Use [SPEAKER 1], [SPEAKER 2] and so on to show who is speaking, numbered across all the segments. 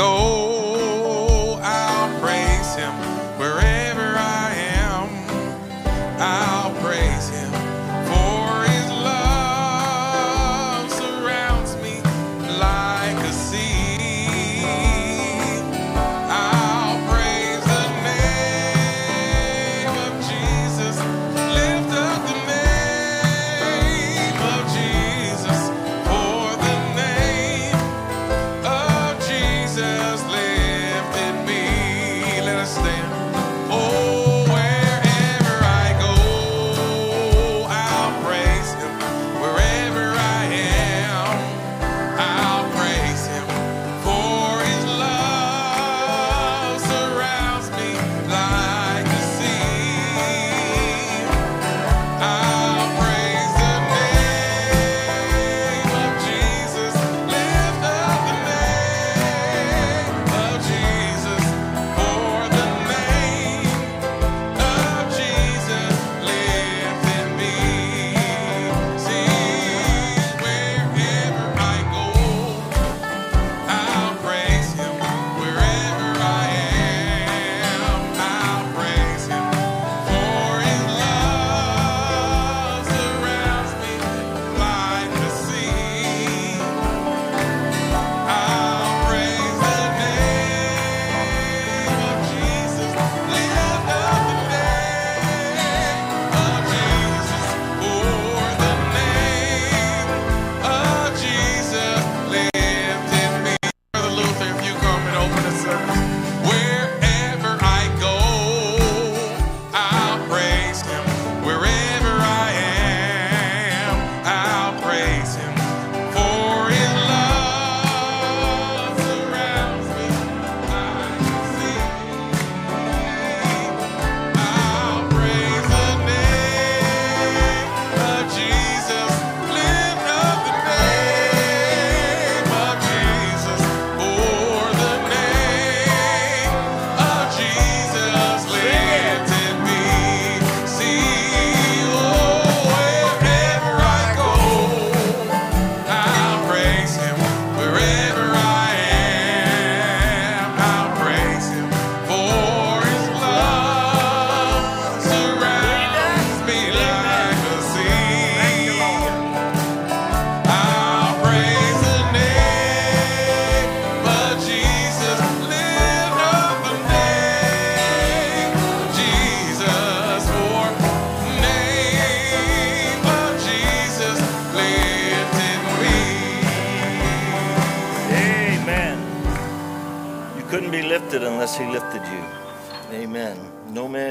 [SPEAKER 1] Go,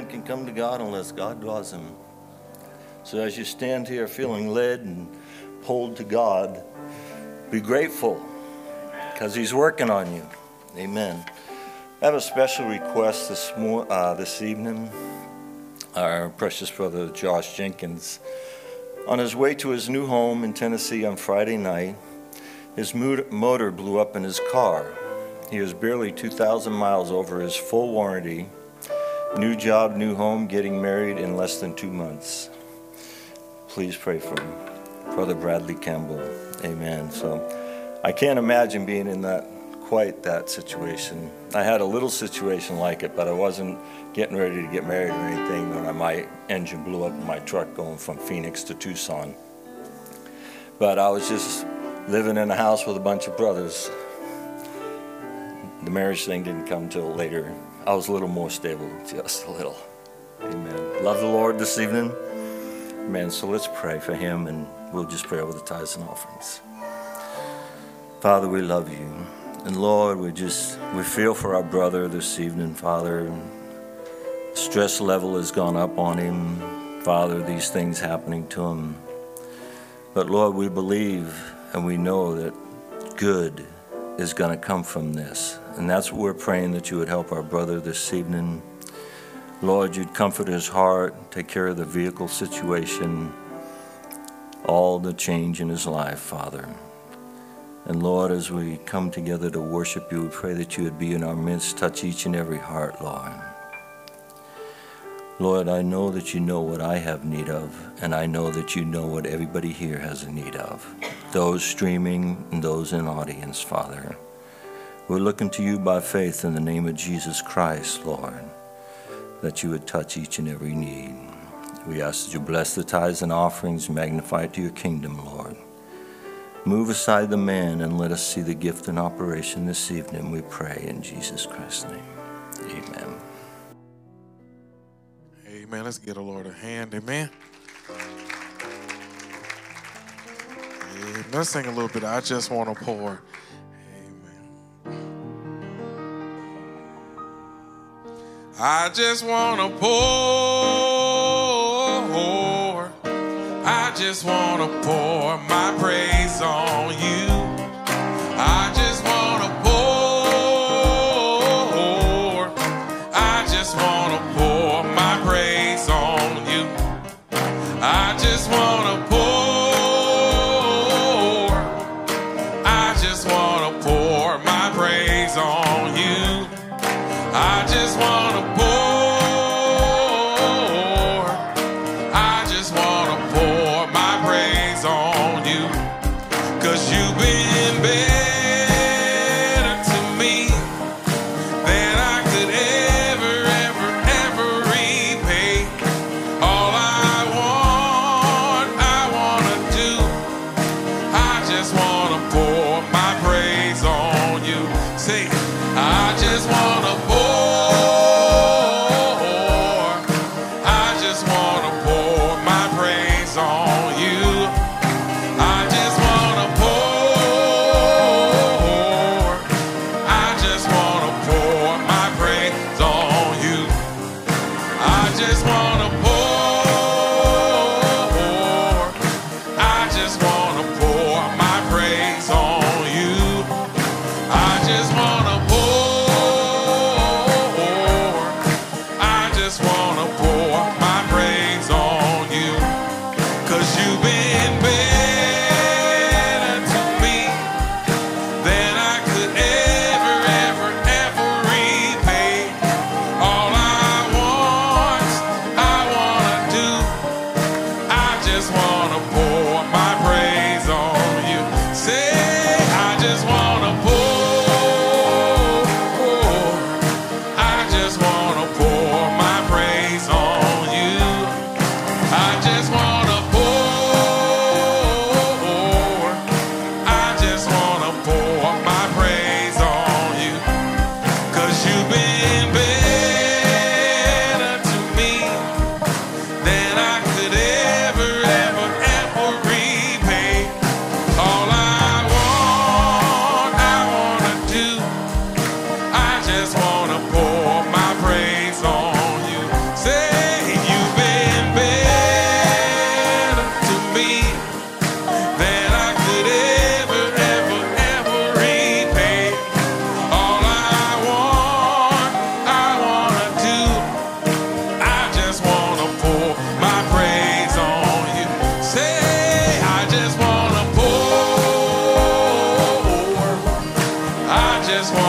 [SPEAKER 2] can come to God unless God draws him. So as you stand here feeling led and pulled to God, be grateful because He's working on you. Amen. I have a special request this mor- uh, this evening. Our precious brother Josh Jenkins, on his way to his new home in Tennessee on Friday night, his mo- motor blew up in his car. He was barely 2,000 miles over his full warranty. New job, new home, getting married in less than two months. Please pray for him. Brother Bradley Campbell. Amen. So I can't imagine being in that quite that situation. I had a little situation like it, but I wasn't getting ready to get married or anything when my engine blew up in my truck going from Phoenix to Tucson. But I was just living in a house with a bunch of brothers. The marriage thing didn't come till later. I was a little more stable, just a little. Amen. Love the Lord this evening. Amen. So let's pray for him and we'll just pray over the tithes and offerings. Father, we love you. And Lord, we just we feel for our brother this evening, Father. Stress level has gone up on him. Father, these things happening to him. But Lord, we believe and we know that good is going to come from this. And that's what we're praying that you would help our brother this evening. Lord, you'd comfort his heart, take care of the vehicle situation, all the change in his life, Father. And Lord, as we come together to worship you, we pray that you would be in our midst, touch each and every heart, Lord. Lord, I know that you know what I have need of, and I know that you know what everybody here has a need of, those streaming and those in audience, Father. We're looking to you by faith in the name of Jesus Christ, Lord, that you would touch each and every need. We ask that you bless the tithes and offerings, magnify it to your kingdom, Lord. Move aside the man and let us see the gift in operation this evening, we pray in Jesus Christ's name. Amen.
[SPEAKER 1] Amen. Let's get the Lord a hand. Amen. Amen. Let's sing a little bit. I just want to pour. I just wanna pour. I just wanna pour my praise on you. just want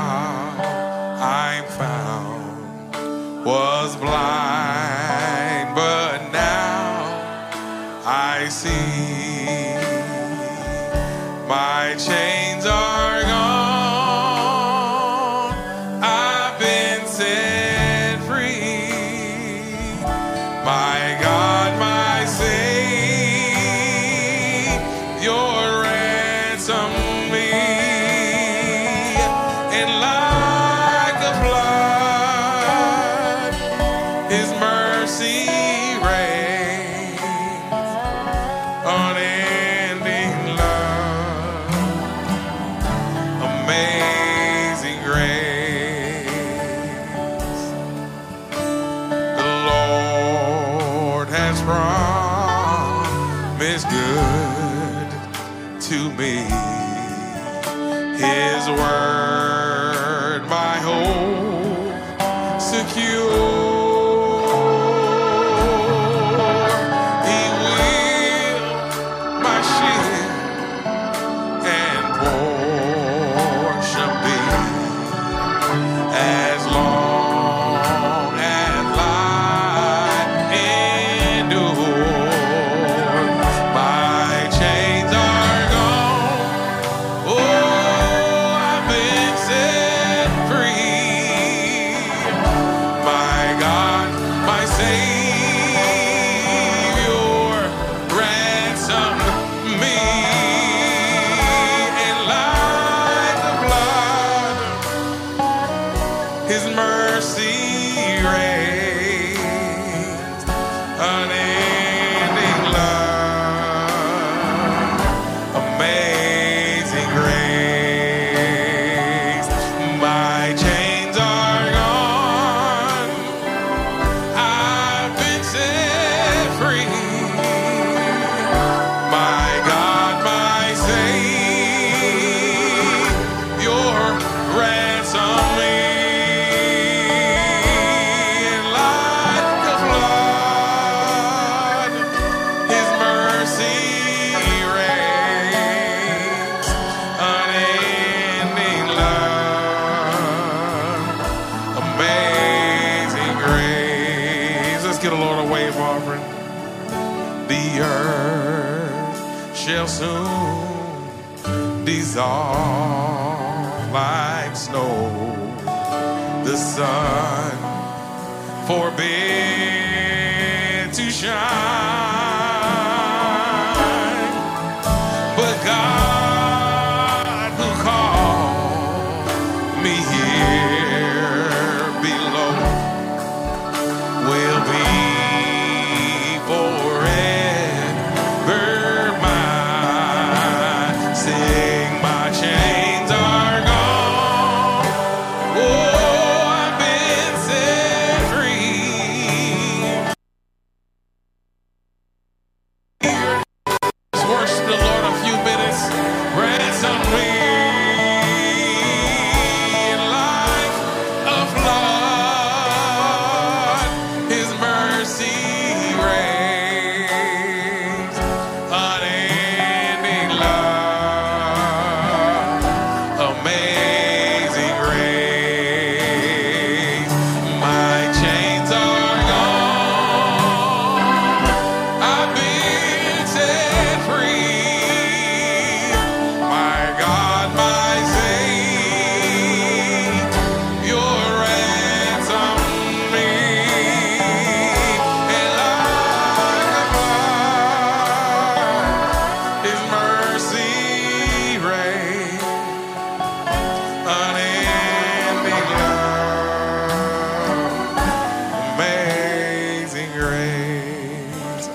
[SPEAKER 1] my chain.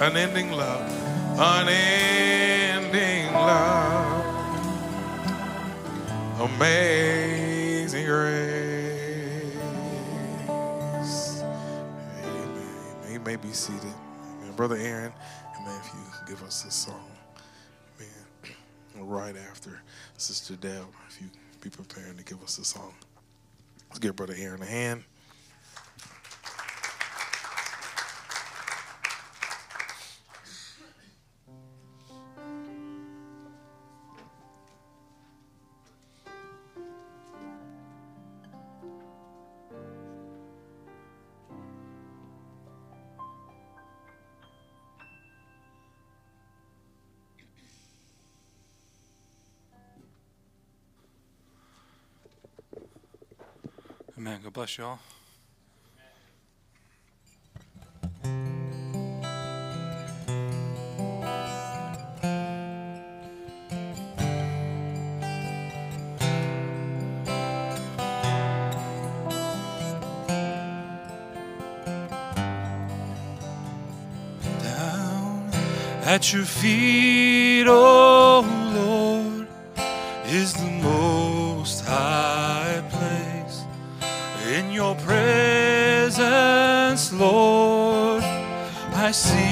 [SPEAKER 1] unending love, unending love, amazing grace. Amen. You may be seated. Amen. Brother Aaron, amen, if you give us a song, amen, right after Sister Deb, if you be preparing to give us a song. Let's give Brother Aaron a hand.
[SPEAKER 3] God bless y'all. Down at your feet. I see.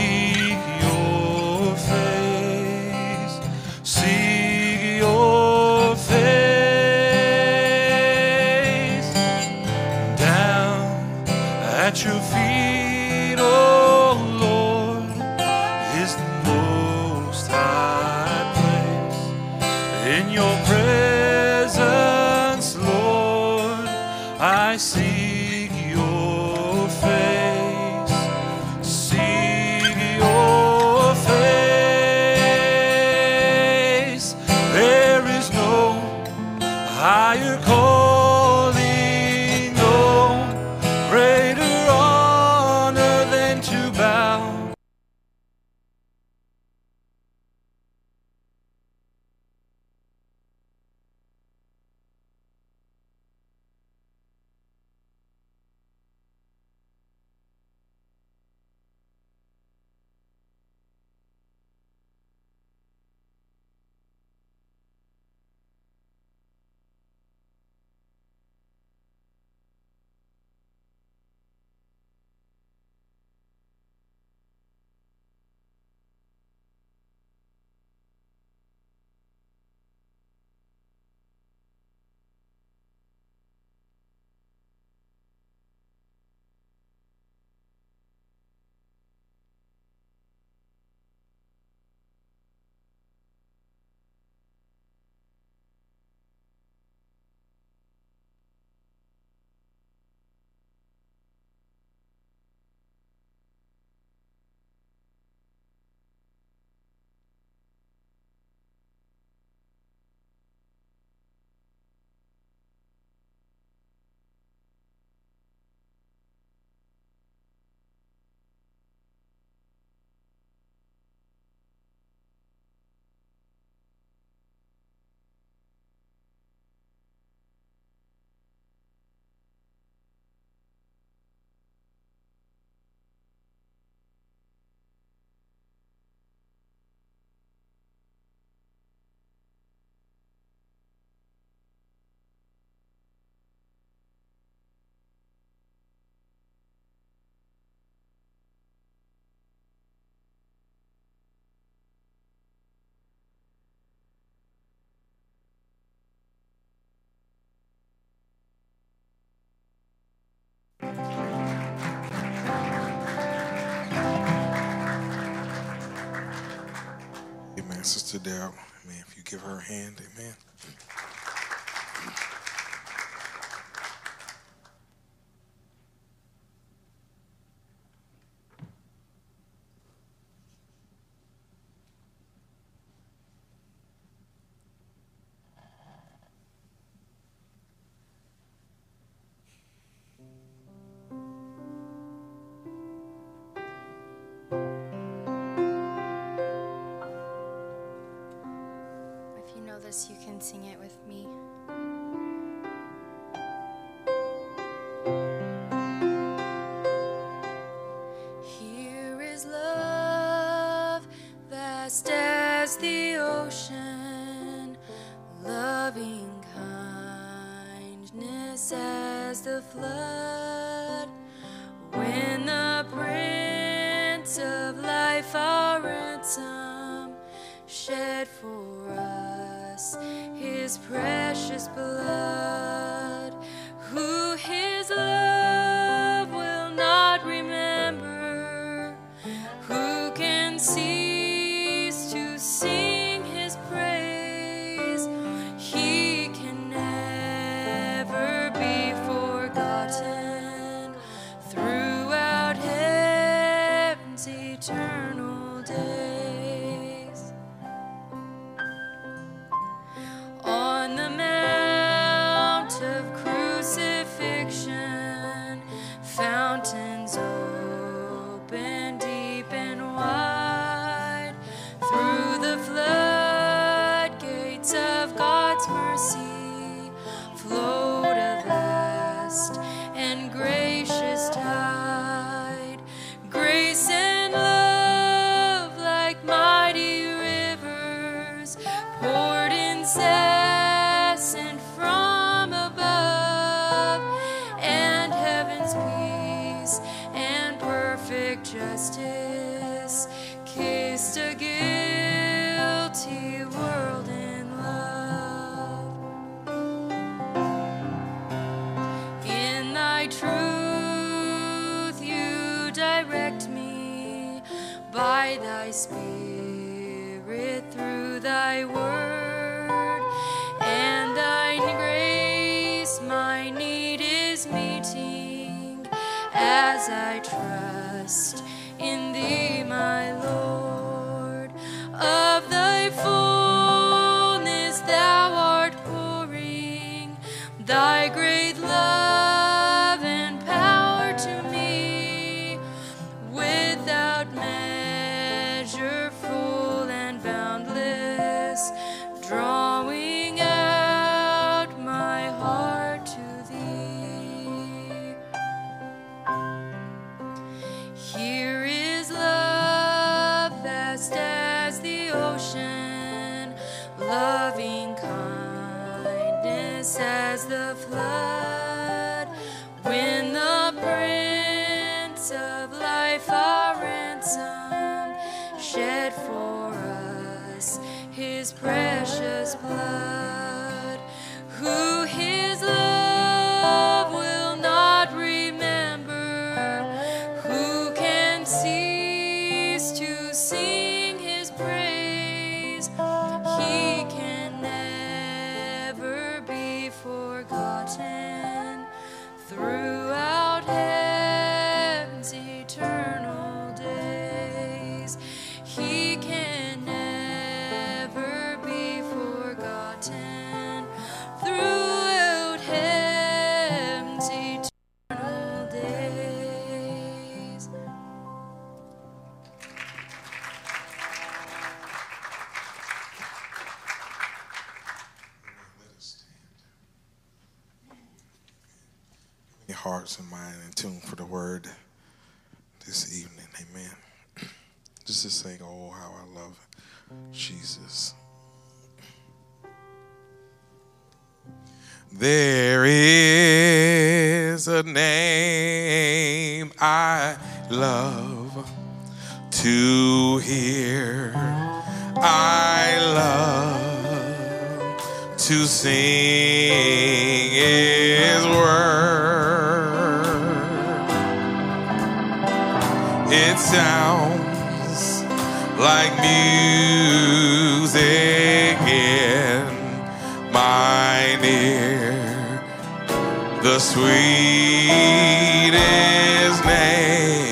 [SPEAKER 3] i
[SPEAKER 1] Amen. If you give her a hand, amen.
[SPEAKER 4] sing it with me. Here is love, vast as the ocean, loving kindness as the flood.
[SPEAKER 1] just saying, Oh, how I love Jesus. There is a name I love to hear. I love to sing His word. It sounds like music in my ear. The sweetest name.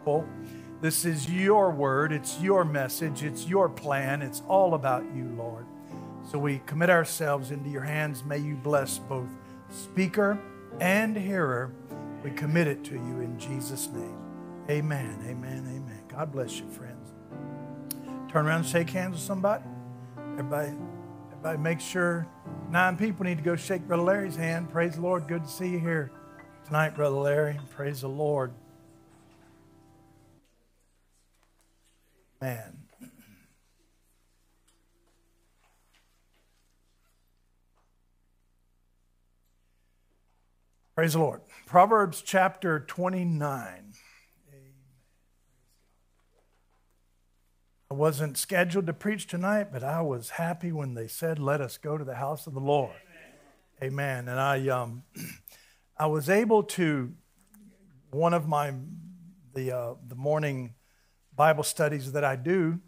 [SPEAKER 5] People. This is your word, it's your message, it's your plan, it's all about you, Lord. So we commit ourselves into your hands. May you bless both speaker and hearer. We commit it to you in Jesus' name. Amen, amen, amen. God bless you, friends. Turn around and shake hands with somebody. Everybody, everybody make sure nine people need to go shake Brother Larry's hand. Praise the Lord. Good to see you here tonight, Brother Larry. Praise the Lord. Man. Praise the Lord. Proverbs chapter 29. I wasn't scheduled to preach tonight, but I was happy when they said, "Let us go to the house of the Lord." Amen. And I, um, I was able to one of my the uh, the morning Bible studies that I do,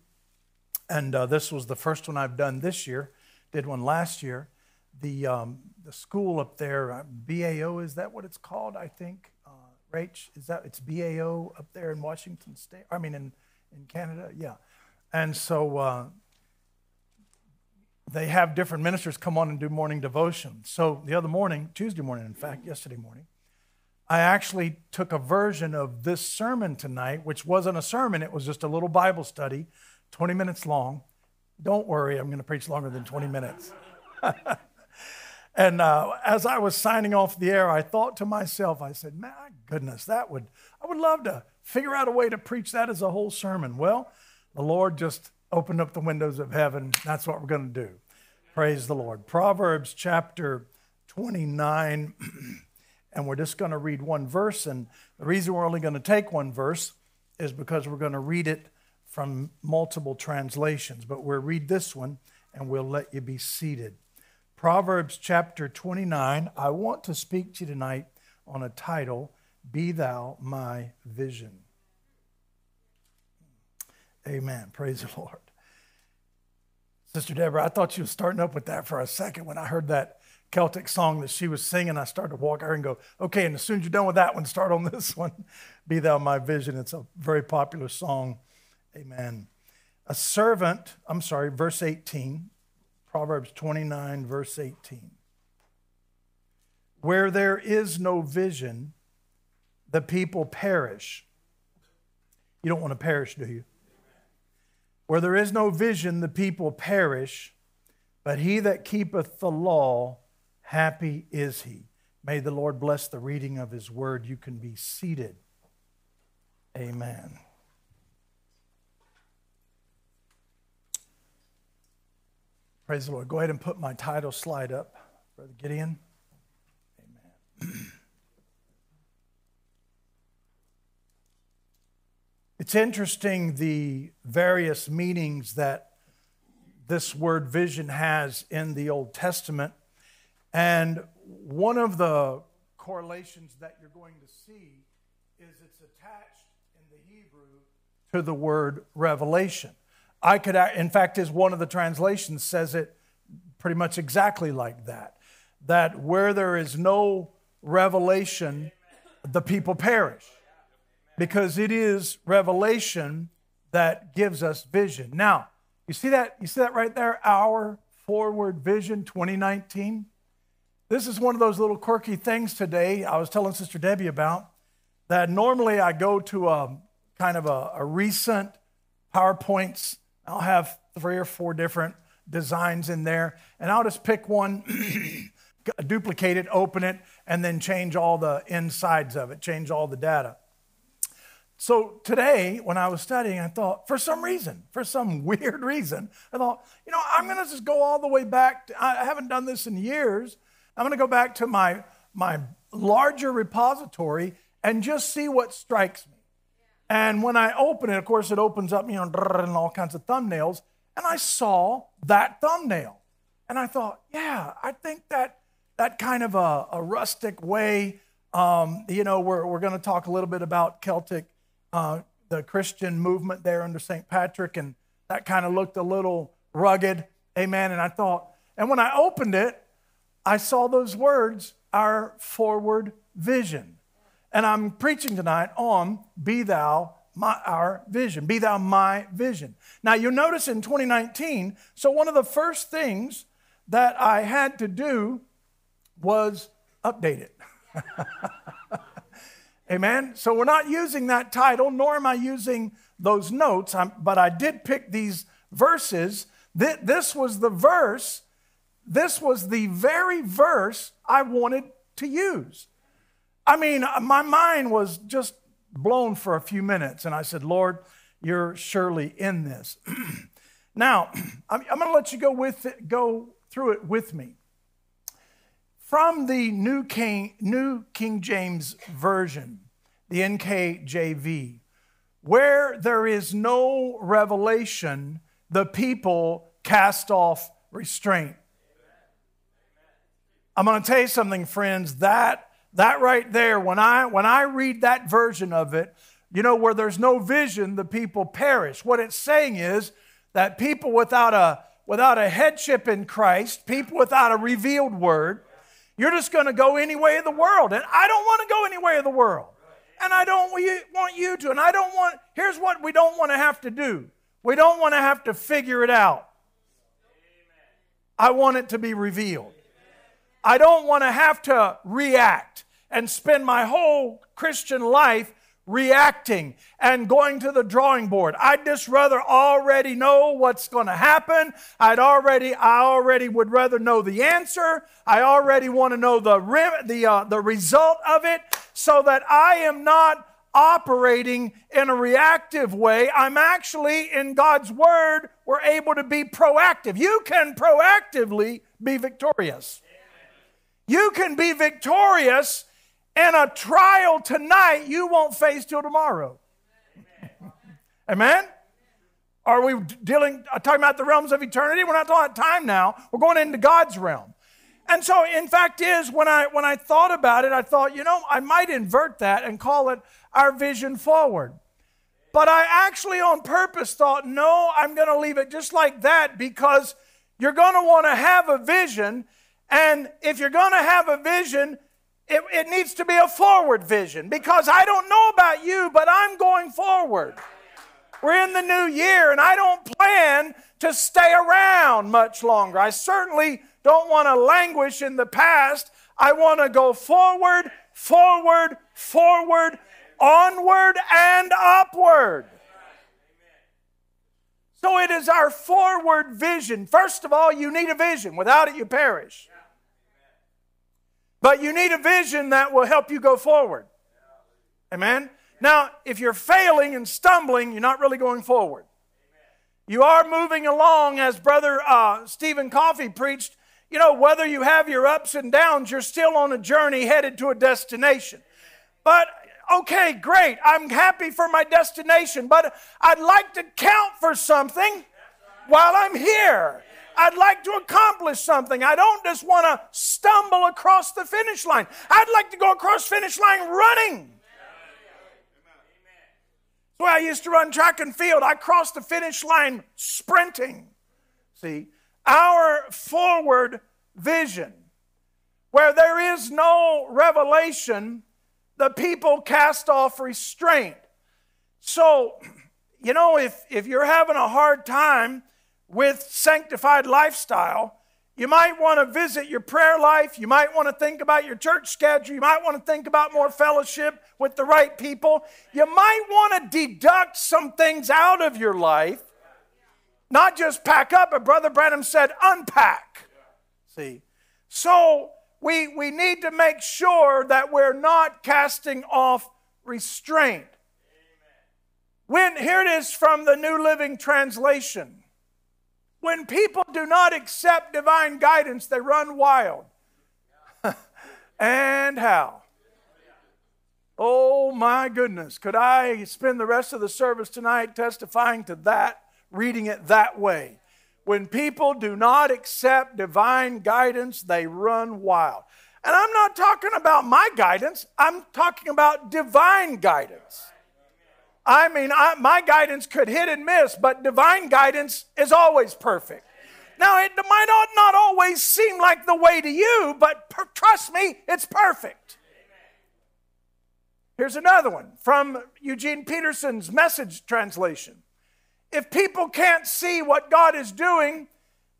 [SPEAKER 5] and uh, this was the first one I've done this year. Did one last year. The um, the school up there, uh, BAO, is that what it's called? I think. Uh, Rach, is that it's BAO up there in Washington State? I mean, in in Canada, yeah. And so uh, they have different ministers come on and do morning devotion. So the other morning, Tuesday morning, in fact, yesterday morning, I actually took a version of this sermon tonight, which wasn't a sermon, it was just a little Bible study, 20 minutes long. Don't worry, I'm going to preach longer than 20 minutes. and uh, as I was signing off the air, I thought to myself, I said, my goodness, that would, I would love to figure out a way to preach that as a whole sermon. Well, the Lord just opened up the windows of heaven. That's what we're going to do. Praise the Lord. Proverbs chapter 29, and we're just going to read one verse. And the reason we're only going to take one verse is because we're going to read it from multiple translations. But we'll read this one and we'll let you be seated. Proverbs chapter 29. I want to speak to you tonight on a title Be Thou My Vision. Amen. Praise the Lord. Sister Deborah, I thought you were starting up with that for a second when I heard that Celtic song that she was singing. I started to walk her and go, okay, and as soon as you're done with that one, start on this one. Be thou my vision. It's a very popular song. Amen. A servant, I'm sorry, verse 18, Proverbs 29, verse 18. Where there is no vision, the people perish. You don't want to perish, do you? Where there is no vision, the people perish, but he that keepeth the law, happy is he. May the Lord bless the reading of his word. You can be seated. Amen. Praise the Lord. Go ahead and put my title slide up, Brother Gideon. Amen. It's interesting the various meanings that this word vision has in the Old Testament. And one of the correlations that you're going to see is it's attached in the Hebrew to the word revelation. I could, in fact, as one of the translations says it pretty much exactly like that that where there is no revelation, the people perish. because it is revelation that gives us vision. Now, you see that? You see that right there? Our forward vision 2019. This is one of those little quirky things today I was telling Sister Debbie about that normally I go to a kind of a, a recent PowerPoints. I'll have three or four different designs in there, and I'll just pick one, duplicate it, open it, and then change all the insides of it, change all the data. So today, when I was studying, I thought, for some reason, for some weird reason, I thought, you know, I'm going to just go all the way back. To, I haven't done this in years. I'm going to go back to my, my larger repository and just see what strikes me. And when I open it, of course, it opens up, you know, and all kinds of thumbnails. And I saw that thumbnail. And I thought, yeah, I think that that kind of a, a rustic way, um, you know, we're, we're going to talk a little bit about Celtic, uh, the Christian movement there under St. Patrick, and that kind of looked a little rugged. Amen. And I thought, and when I opened it, I saw those words, our forward vision. And I'm preaching tonight on Be Thou my, our vision. Be Thou my vision. Now, you'll notice in 2019, so one of the first things that I had to do was update it. Amen. So we're not using that title, nor am I using those notes, I'm, but I did pick these verses. Th- this was the verse, this was the very verse I wanted to use. I mean, uh, my mind was just blown for a few minutes, and I said, Lord, you're surely in this. now, I'm, I'm going to let you go with it, go through it with me. From the New King, New King James Version, the NKJV, where there is no revelation, the people cast off restraint. I'm going to tell you something, friends. That that right there, when I when I read that version of it, you know, where there's no vision, the people perish. What it's saying is that people without a without a headship in Christ, people without a revealed word, you're just going to go any way of the world. And I don't want to go any way of the world. And I don't want you to. And I don't want, here's what we don't want to have to do we don't want to have to figure it out. I want it to be revealed. I don't want to have to react and spend my whole Christian life reacting and going to the drawing board. I'd just rather already know what's going to happen. I'd already, I already would rather know the answer. I already want to know the, the, uh, the result of it so that I am not operating in a reactive way. I'm actually, in God's Word, we're able to be proactive. You can proactively be victorious. You can be victorious in a trial tonight you won't face till tomorrow. Amen? Are we dealing, uh, talking about the realms of eternity? We're not talking about time now. We're going into God's realm. And so, in fact, is when I when I thought about it, I thought, you know, I might invert that and call it our vision forward. But I actually, on purpose, thought, no, I'm going to leave it just like that because you're going to want to have a vision, and if you're going to have a vision, it, it needs to be a forward vision because I don't know about you, but I'm going forward. We're in the new year, and I don't plan to stay around much longer. I certainly don't want to languish in the past. I want to go forward, forward, forward, onward, and upward. So it is our forward vision. First of all, you need a vision. Without it, you perish. But you need a vision that will help you go forward. Amen? Now, if you're failing and stumbling, you're not really going forward. You are moving along, as Brother uh, Stephen Coffey preached. You know, whether you have your ups and downs, you're still on a journey headed to a destination. But okay, great. I'm happy for my destination, but I'd like to count for something while I'm here. I'd like to accomplish something. I don't just want to stumble across the finish line. I'd like to go across finish line running. Why I used to run track and field. I crossed the finish line sprinting. See, our forward vision, where there is no revelation, the people cast off restraint. So, you know, if, if you're having a hard time with sanctified lifestyle, you might want to visit your prayer life. You might want to think about your church schedule. You might want to think about more fellowship with the right people. You might want to deduct some things out of your life, not just pack up, but Brother Branham said unpack. See? So we, we need to make sure that we're not casting off restraint. When, here it is from the New Living Translation. When people do not accept divine guidance, they run wild. and how? Oh my goodness. Could I spend the rest of the service tonight testifying to that, reading it that way? When people do not accept divine guidance, they run wild. And I'm not talking about my guidance, I'm talking about divine guidance. I mean, I, my guidance could hit and miss, but divine guidance is always perfect. Now, it might not, always seem like the way to you, but per, trust me, it's perfect. Here's another one from Eugene Peterson's message translation. If people can't see what God is doing,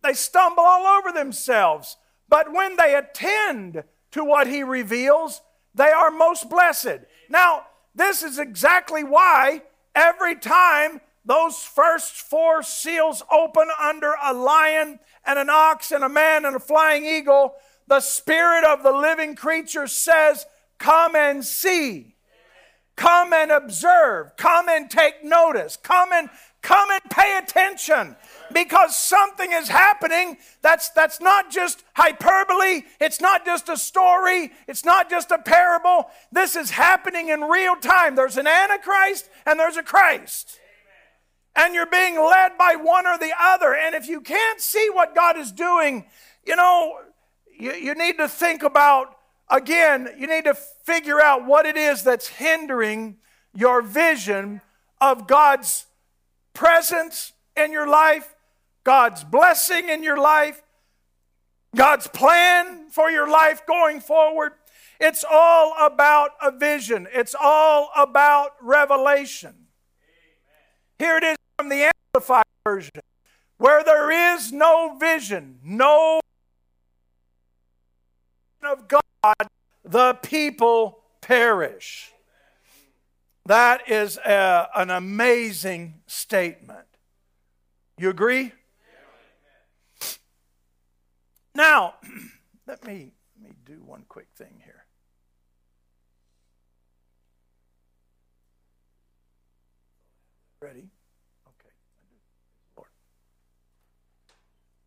[SPEAKER 5] they stumble all over themselves. But when they attend to what He reveals, they are most blessed. Now, this is exactly why every time those first four seals open under a lion and an ox and a man and a flying eagle, the spirit of the living creature says, Come and see. Come and observe. Come and take notice. Come and come and pay attention because something is happening that's, that's not just hyperbole, it's not just a story, it's not just a parable. This is happening in real time. There's an Antichrist and there's a Christ. And you're being led by one or the other. And if you can't see what God is doing, you know, you, you need to think about, again, you need to figure out what it is that's hindering your vision of God's presence in your life God's blessing in your life, God's plan for your life going forward. It's all about a vision, it's all about revelation. Here it is from the Amplified Version. Where there is no vision, no of God, the people perish. That is a, an amazing statement. You agree? Now, let me, let me do one quick thing here. Ready? Okay. Lord.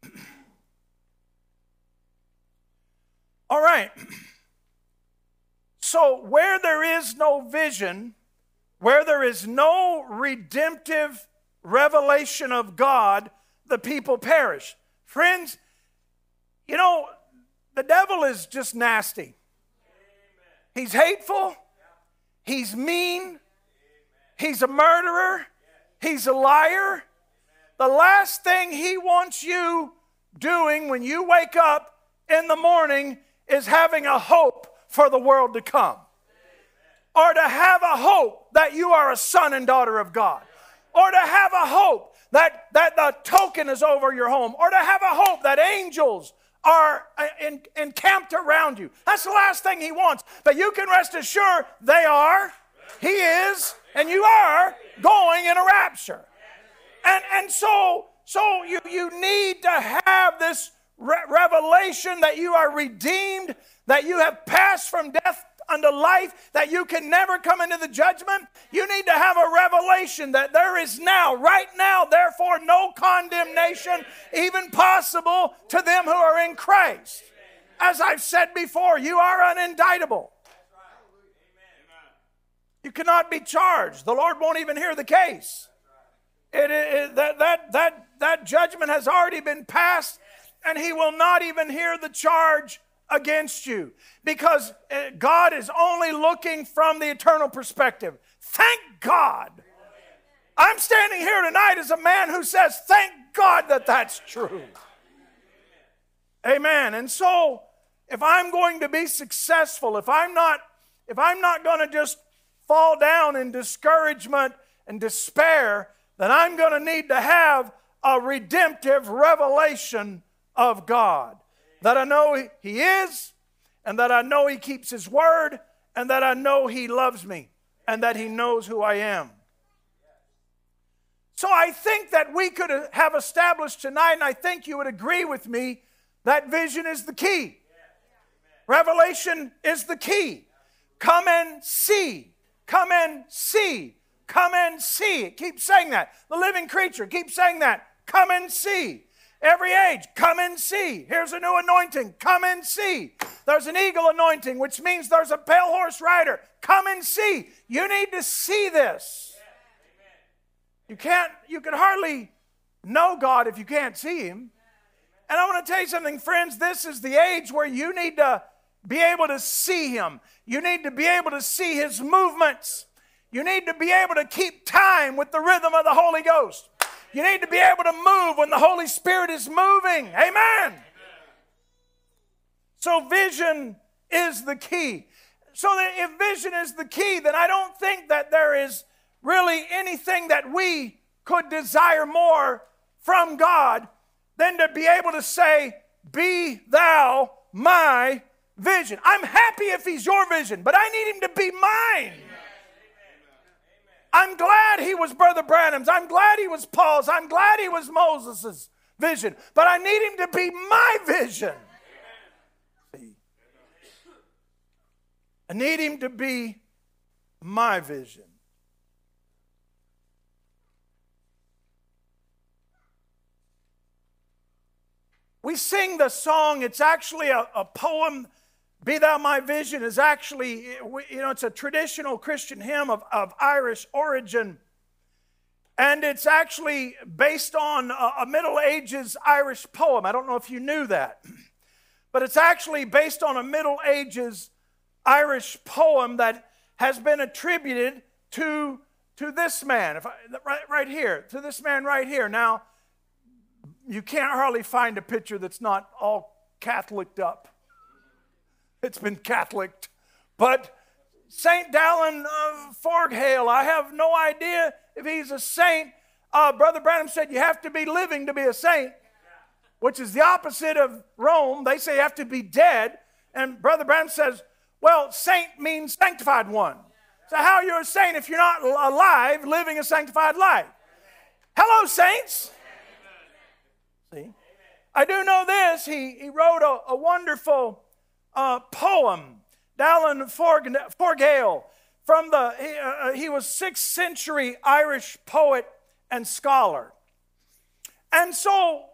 [SPEAKER 5] All right. So, where there is no vision, where there is no redemptive revelation of God, the people perish. Friends, you know, the devil is just nasty. He's hateful. He's mean. He's a murderer. He's a liar. The last thing he wants you doing when you wake up in the morning is having a hope for the world to come. Or to have a hope that you are a son and daughter of God. Or to have a hope that, that the token is over your home. Or to have a hope that angels are uh, encamped around you. That's the last thing he wants. But you can rest assured they are, he is, and you are going in a rapture. And, and so, so you, you need to have this re- revelation that you are redeemed, that you have passed from death unto life, that you can never come into the judgment, you need to have a revelation that there is now, right now, therefore, no condemnation even possible to them who are in Christ. As I've said before, you are unindictable. You cannot be charged. The Lord won't even hear the case. It, it, that, that, that, that judgment has already been passed, and He will not even hear the charge against you because uh, God is only looking from the eternal perspective. Thank God. I'm standing here tonight as a man who says, Thank God that that's true. Amen. And so, if I'm going to be successful, if I'm not if I'm not going to just fall down in discouragement and despair, then I'm going to need to have a redemptive revelation of God. That I know He- is, and that I know He keeps His word, and that I know He loves me, and that He knows who I am. So I think that we could have established tonight, and I think you would agree with me, that vision is the key. Revelation is the key. Come and see. Come and see. Come and see. Keep saying that. The living creature keep saying that. Come and see. Every age, come and see. Here's a new anointing. Come and see. There's an eagle anointing, which means there's a pale horse rider. Come and see. You need to see this. You can't, you can hardly know God if you can't see Him. And I want to tell you something, friends. This is the age where you need to be able to see Him. You need to be able to see His movements. You need to be able to keep time with the rhythm of the Holy Ghost. You need to be able to move when the Holy Spirit is moving. Amen. So, vision is the key. So, that if vision is the key, then I don't think that there is really anything that we could desire more from God than to be able to say, Be thou my vision. I'm happy if he's your vision, but I need him to be mine. I'm glad he was Brother Branham's. I'm glad he was Paul's. I'm glad he was Moses's vision, but I need him to be my vision. I need him to be my vision. We sing the song, it's actually a, a poem. Be Thou My Vision is actually, you know, it's a traditional Christian hymn of, of Irish origin. And it's actually based on a, Middle Ages Irish poem. I don't know if you knew that. But it's actually based on a Middle Ages Irish poem that has been attributed to, to this man, if I, right, right here, to this man right here. Now, you can't hardly find a picture that's not all Catholiced up. It's been Catholicked. But St. Dallin of Forgaill, I have no idea if he's a saint. Uh, Brother Branham said you have to be living to be a saint, which is the opposite of Rome. They say you have to be dead. And Brother Branham says, well, saint means sanctified one. So, how are you a saint if you're not alive, living a sanctified life? Hello, saints. See? I do know this. He, he wrote a, a wonderful uh, poem, Dallin Forgaill, from the, he, uh, he was 6th century Irish poet and scholar. And so,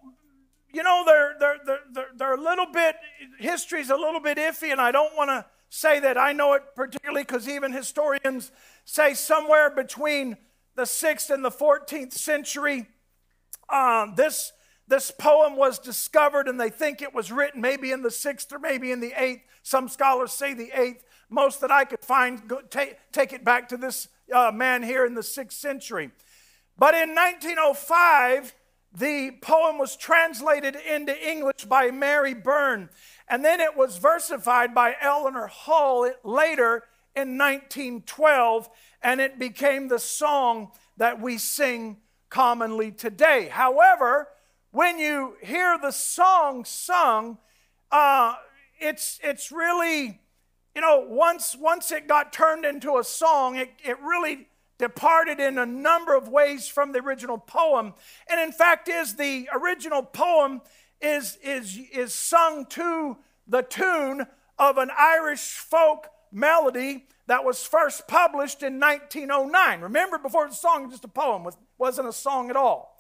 [SPEAKER 5] you know, they're, they're, they're, they're, they're a little bit, history's a little bit iffy, and I don't want to say that I know it particularly because even historians say somewhere between the 6th and the 14th century, uh, this this poem was discovered and they think it was written maybe in the sixth or maybe in the eighth. Some scholars say the eighth. Most that I could find go, take, take it back to this uh, man here in the sixth century. But in 1905, the poem was translated into English by Mary Byrne, and then it was versified by Eleanor Hull later in 1912, and it became the song that we sing commonly today. However, when you hear the song sung, uh, it's, it's really, you know, once, once it got turned into a song, it, it really departed in a number of ways from the original poem. And in fact, is the original poem is, is, is sung to the tune of an Irish folk melody that was first published in 1909. Remember, before the song just a poem, was, wasn't a song at all.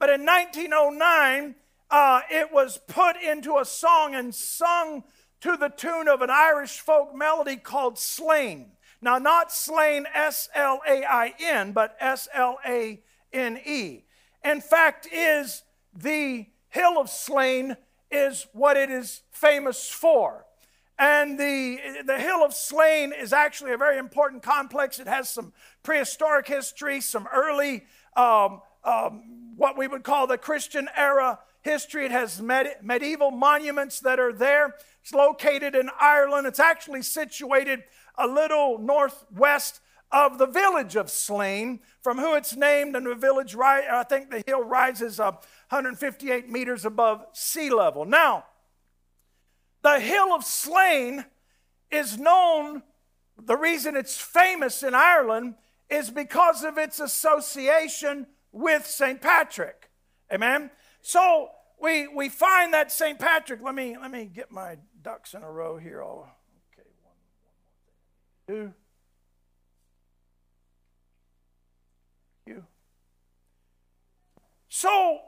[SPEAKER 5] But in 1909, uh, it was put into a song and sung to the tune of an Irish folk melody called Slane. Now, not Slain, S L A I N, but S L A N E. In fact, is the hill of Slane is what it is famous for. And the, the Hill of Slane is actually a very important complex. It has some prehistoric history, some early um, um, what we would call the Christian era history. It has med- medieval monuments that are there. It's located in Ireland. It's actually situated a little northwest of the village of Slane, from who it's named, and the village, ri- I think the hill rises up 158 meters above sea level. Now, the hill of Slane is known, the reason it's famous in Ireland is because of its association with St. Patrick. Amen? So we, we find that St. Patrick, let me, let me get my ducks in a row here. Oh, okay. Two. You. So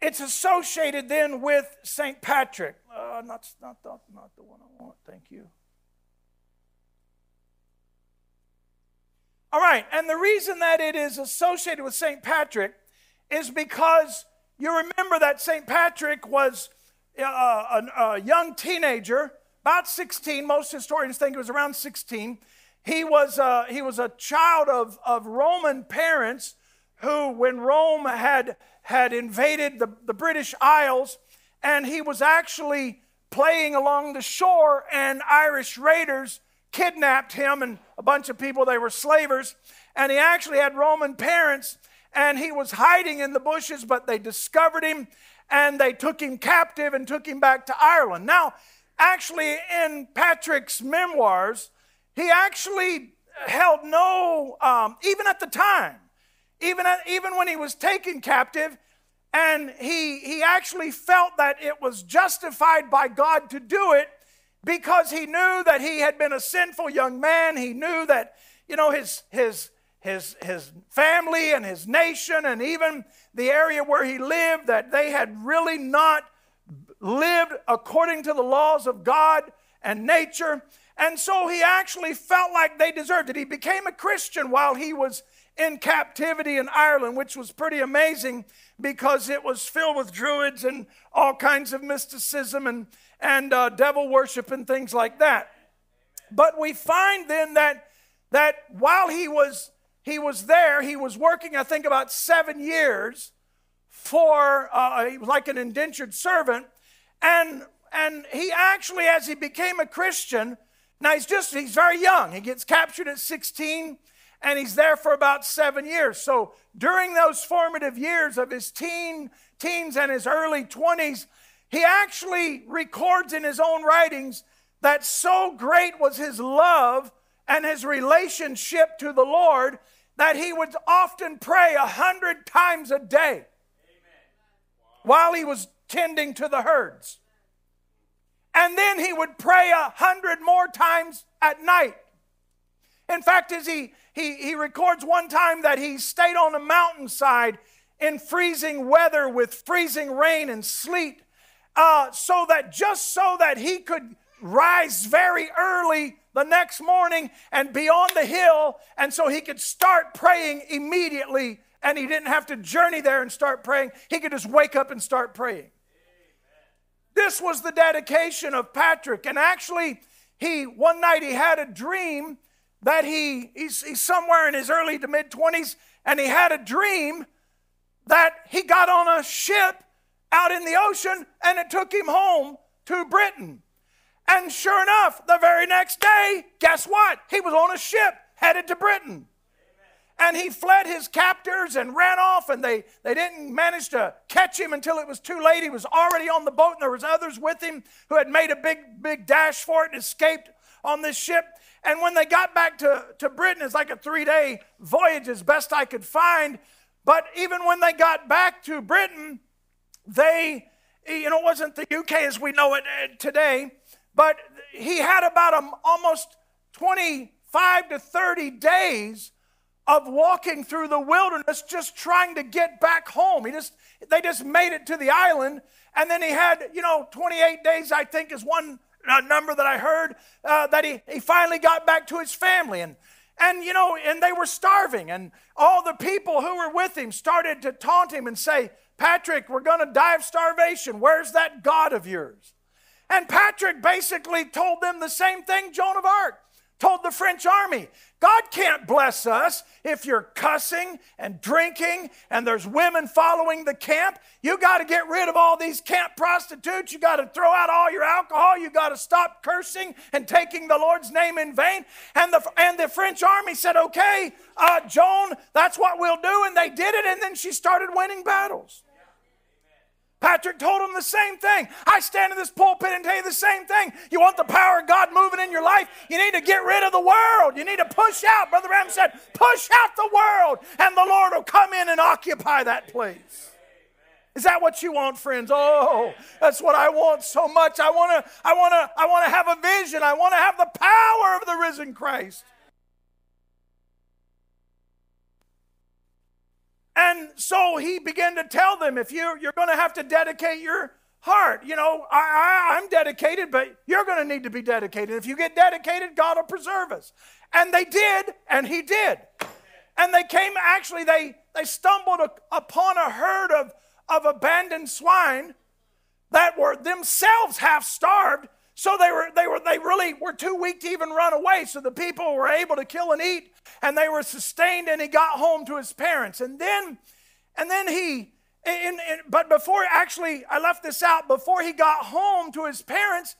[SPEAKER 5] it's associated then with St. Patrick. Uh, not, not, not, not the one I want. Thank you. All right, and the reason that it is associated with St. Patrick is because you remember that St. Patrick was uh, a, a young teenager, about 16. Most historians think he was around 16. He was, uh, he was a child of, of Roman parents who, when Rome had, had invaded the, the British Isles, and he was actually playing along the shore, and Irish raiders kidnapped him and a bunch of people, they were slavers, and he actually had Roman parents, and he was hiding in the bushes, but they discovered him and they took him captive and took him back to Ireland. Now, actually, in Patrick's memoirs, he actually held no, um, even at the time, even, at, even when he was taken captive, and he, he actually felt that it was justified by God to do it because he knew that he had been a sinful young man. He knew that, you know, his, his, his, his family and his nation and even the area where he lived, that they had really not lived according to the laws of God and nature. And so he actually felt like they deserved it. He became a Christian while he was in captivity in Ireland, which was pretty amazing because it was filled with druids and all kinds of mysticism and, and uh, devil worship and things like that. But we find then that, that while he was, he was there, he was working, I think, about seven years for, uh, like an indentured servant. And, and he actually, as he became a Christian, now he's just, he's very young. He gets captured at 16 and he's there for about seven years. So during those formative years of his teen, teens and his early 20s, he actually records in his own writings that so great was his love and his relationship to the Lord that he would often pray a hundred times a day while he was tending to the herds. And then he would pray a hundred more times at night. In fact, as he, he, he records one time that he stayed on a mountainside in freezing weather with freezing rain and sleet, uh, so that just so that he could rise very early the next morning and be on the hill, and so he could start praying immediately, and he didn't have to journey there and start praying. He could just wake up and start praying. This was the dedication of Patrick, and actually, he one night he had a dream that he he's, he's somewhere in his early to mid 20s and he had a dream that he got on a ship out in the ocean and it took him home to Britain. And sure enough, the very next day, guess what? He was on a ship headed to Britain. And he fled his captors and ran off, and they, they didn't manage to catch him until it was too late. He was already on the boat, and there was others with him who had made a big, big dash for it and escaped on this ship. And when they got back to, to Britain, it's like a three day voyage, as best I could find. But even when they got back to Britain, they, you know, it wasn't the UK as we know it uh, today, but he had about a, almost 25 to 30 days of walking through the wilderness just trying to get back home. He just, they just made it to the island. And then he had, you know, 28 days, I think, is one number that I heard uh, that he, he finally got back to his family. And, and, you know, and they were starving. And all the people who were with him started to taunt him and say, Patrick, we're going to die of starvation. Where's that God of yours? And Patrick basically told them the same thing Joan of Arc told the French army, God can't bless us if you're cussing and drinking and there's women following the camp. You got to get rid of all these camp prostitutes. You got to throw out all your alcohol. You got to stop cursing and taking the Lord's name in vain. And the, and the French army said, okay, uh, Joan, that's what we'll do. And they did it. And then she started winning battles. Patrick told him the same thing. I stand in this pulpit and tell you the same thing. You want the power of God moving in your life? You need to get rid of the world. You need to push out. Brother Branham said, push out the world, and the Lord will come in and occupy that place. Is that what you want, friends? Oh, that's what I want so much. I want to I want to I want to have a vision. I want to have the power of the risen Christ. And so he began to tell them if you're, you're going to have to dedicate your heart, you know, I, I, I'm dedicated, but you're going to need to be dedicated. If you get dedicated, God will preserve us. And they did, and he did. And they came, actually, they, they stumbled upon a herd of, of abandoned swine that were themselves half starved. So they were, they were, they really were too weak to even run away. So the people were able to kill and eat and they were sustained and he got home to his parents. And then and then he in, in, but before actually i left this out. Before he got home to his parents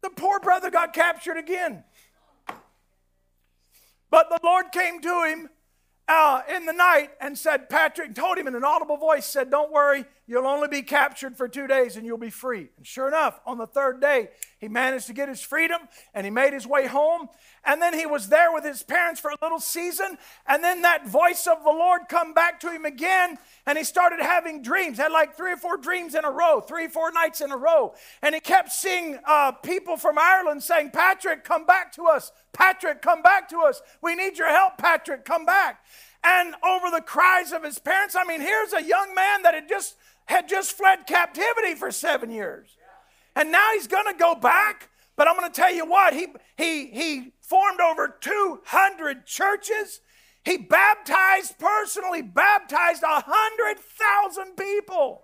[SPEAKER 5] the poor brother got captured again. But the lord came to him uh, in the night and said patrick told him in an audible voice said don't worry you'll only be captured for two days and you'll be free. And sure enough on the third day he managed to get his freedom and he made his way home. And then he was there with his parents for a little season. And then that voice of the lord come back to him again. And he started having dreams. Had like three or four dreams in a row three or four nights in a row. And he kept seeing uh, people from ireland saying patrick come back to us. Patrick come back to us. We need your help patrick. Come back. And over the cries of his parents i mean here's a young man that had just had just fled captivity for seven years and now he's going to go back but i'm going to tell you what he he he formed over 200 churches. He baptized personally, baptized 100,000 people.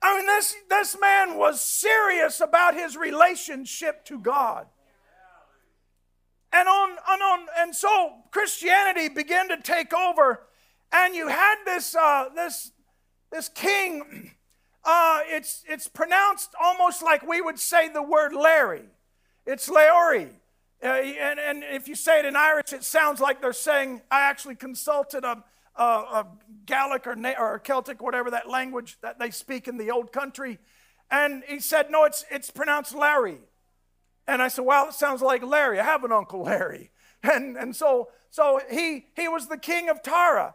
[SPEAKER 5] I mean, this, this man was serious about his relationship to God. And on, and on and so Christianity began to take over, and you had this uh, this this king. Uh, it's it's pronounced almost like we would say the word Larry. It's Leori. Uh, and, and if you say it in Irish, it sounds like they're saying, I actually consulted a, a, a Gaelic or, or Celtic, whatever that language that they speak in the old country. And he said, No, it's, it's pronounced Larry. And I said, Well, it sounds like Larry. I have an Uncle Larry. And, and so, so he, he was the king of Tara.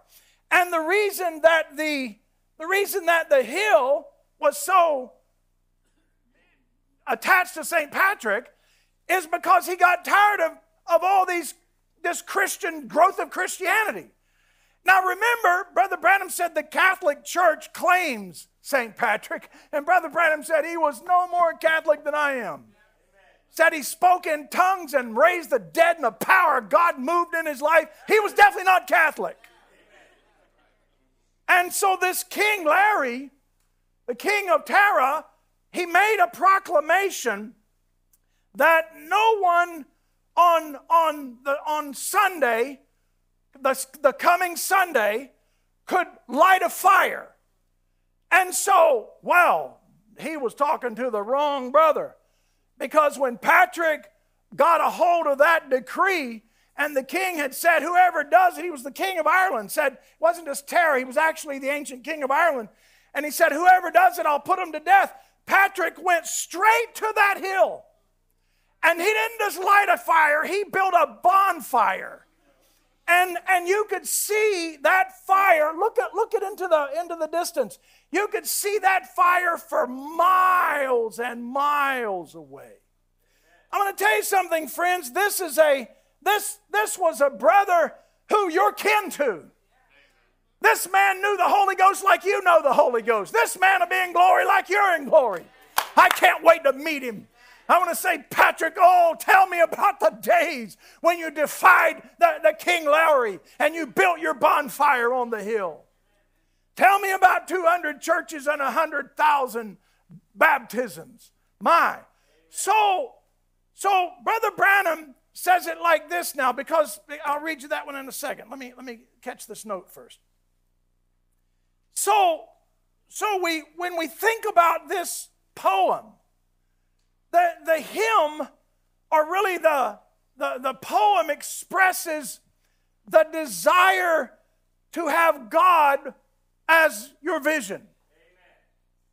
[SPEAKER 5] And the reason that the, the reason that the hill was so attached to St. Patrick is because he got tired of, of all these this Christian growth of Christianity. Now remember, Brother Branham said the Catholic Church claims St. Patrick, and Brother Branham said he was no more Catholic than I am. Said he spoke in tongues and raised the dead, and the power of God moved in his life. He was definitely not Catholic. And so this King Larry, the king of Tara, he made a proclamation that no one on, on, the, on Sunday, the, the coming Sunday, could light a fire. And so, well, he was talking to the wrong brother. Because when Patrick got a hold of that decree, and the king had said, Whoever does it, he was the king of Ireland, said, it wasn't just Tara, he was actually the ancient king of Ireland. And he said, Whoever does it, I'll put him to death. Patrick went straight to that hill and he didn't just light a fire, he built a bonfire. And, and you could see that fire. Look at look at into the into the distance. You could see that fire for miles and miles away. I'm going to tell you something, friends. This is a this this was a brother who you're kin to. This man knew the Holy Ghost like you know the Holy Ghost. This man will be in glory like you're in glory. I can't wait to meet him. I want to say, Patrick, oh, tell me about the days when you defied the, the King Lowry and you built your bonfire on the hill. Tell me about 200 churches and 100,000 baptisms. My. So, So Brother Branham says it like this now because I'll read you that one in a second. Let me let me catch this note first. So so we when we think about this poem, the the hymn or really the the, the poem expresses the desire to have God as your vision.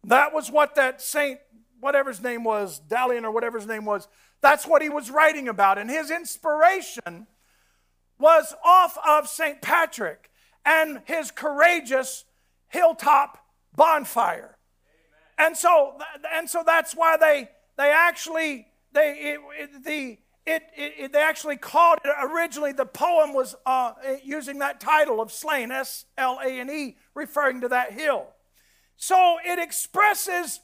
[SPEAKER 5] That was what that saint, whatever his name was, Dalian or whatever his name was, that's what he was writing about. And his inspiration was off of St. Patrick and his courageous hilltop bonfire. And so, and so that's why they, they actually, they, it, it, the, it, it, they actually called it originally the poem was uh, using that title of Slane s-l-a-n-e referring to that hill so it expresses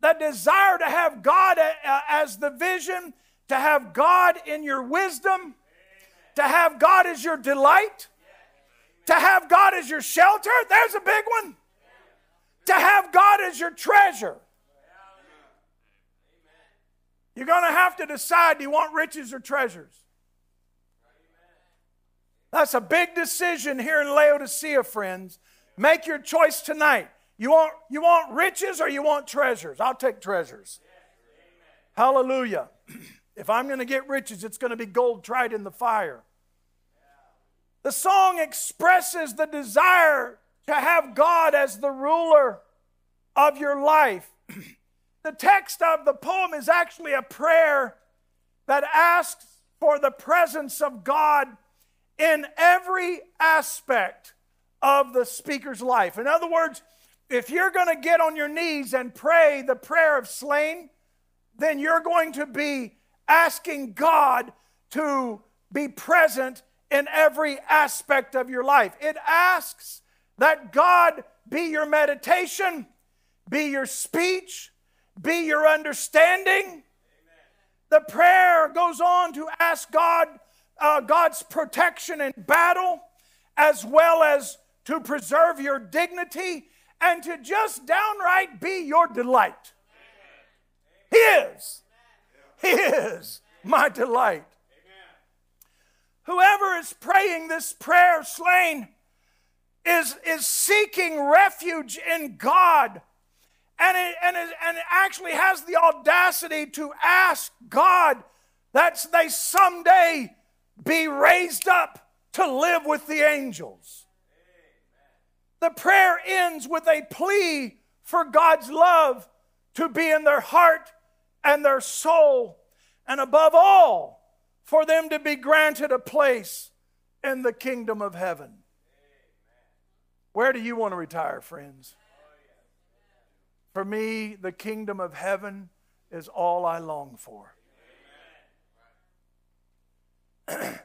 [SPEAKER 5] the desire to have god uh, as the vision to have god in your wisdom to have god as your delight to have god as your shelter there's a big one to have god as your treasure you're going to have to decide do you want riches or treasures? That's a big decision here in Laodicea, friends. Make your choice tonight. You want, you want riches or you want treasures? I'll take treasures. Hallelujah. If I'm going to get riches, it's going to be gold tried in the fire. The song expresses the desire to have God as the ruler of your life. The text of the poem is actually a prayer that asks for the presence of God in every aspect of the speaker's life. In other words, if you're going to get on your knees and pray the prayer of Slane, then you're going to be asking God to be present in every aspect of your life. It asks that God be your meditation, be your speech, be your understanding. Amen. The prayer goes on to ask God uh, God's protection in battle, as well as to preserve your dignity and to just downright be your delight. He is. Is my delight. Whoever is praying this prayer Slane is, is seeking refuge in God and it, and, it, and it actually has the audacity to ask God that they someday be raised up to live with the angels. The prayer ends with a plea for God's love to be in their heart and their soul, and above all, for them to be granted a place in the kingdom of heaven. Where do you want to retire, friends? For me, the kingdom of heaven is all I long for.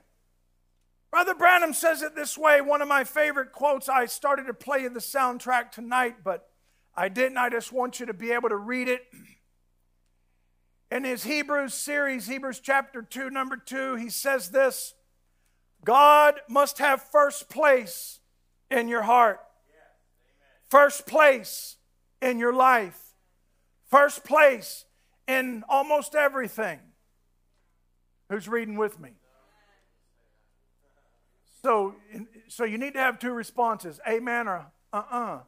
[SPEAKER 5] Brother Branham says it this way, one of my favorite quotes. I started to play the soundtrack tonight, but I didn't. I just want you to be able to read it. In his Hebrews series, Hebrews chapter 2, number 2, he says this God must have first place in your heart. First place in your life, first place in almost everything. Who's reading with me? So, so you need to have two responses amen or uh uh-uh. uh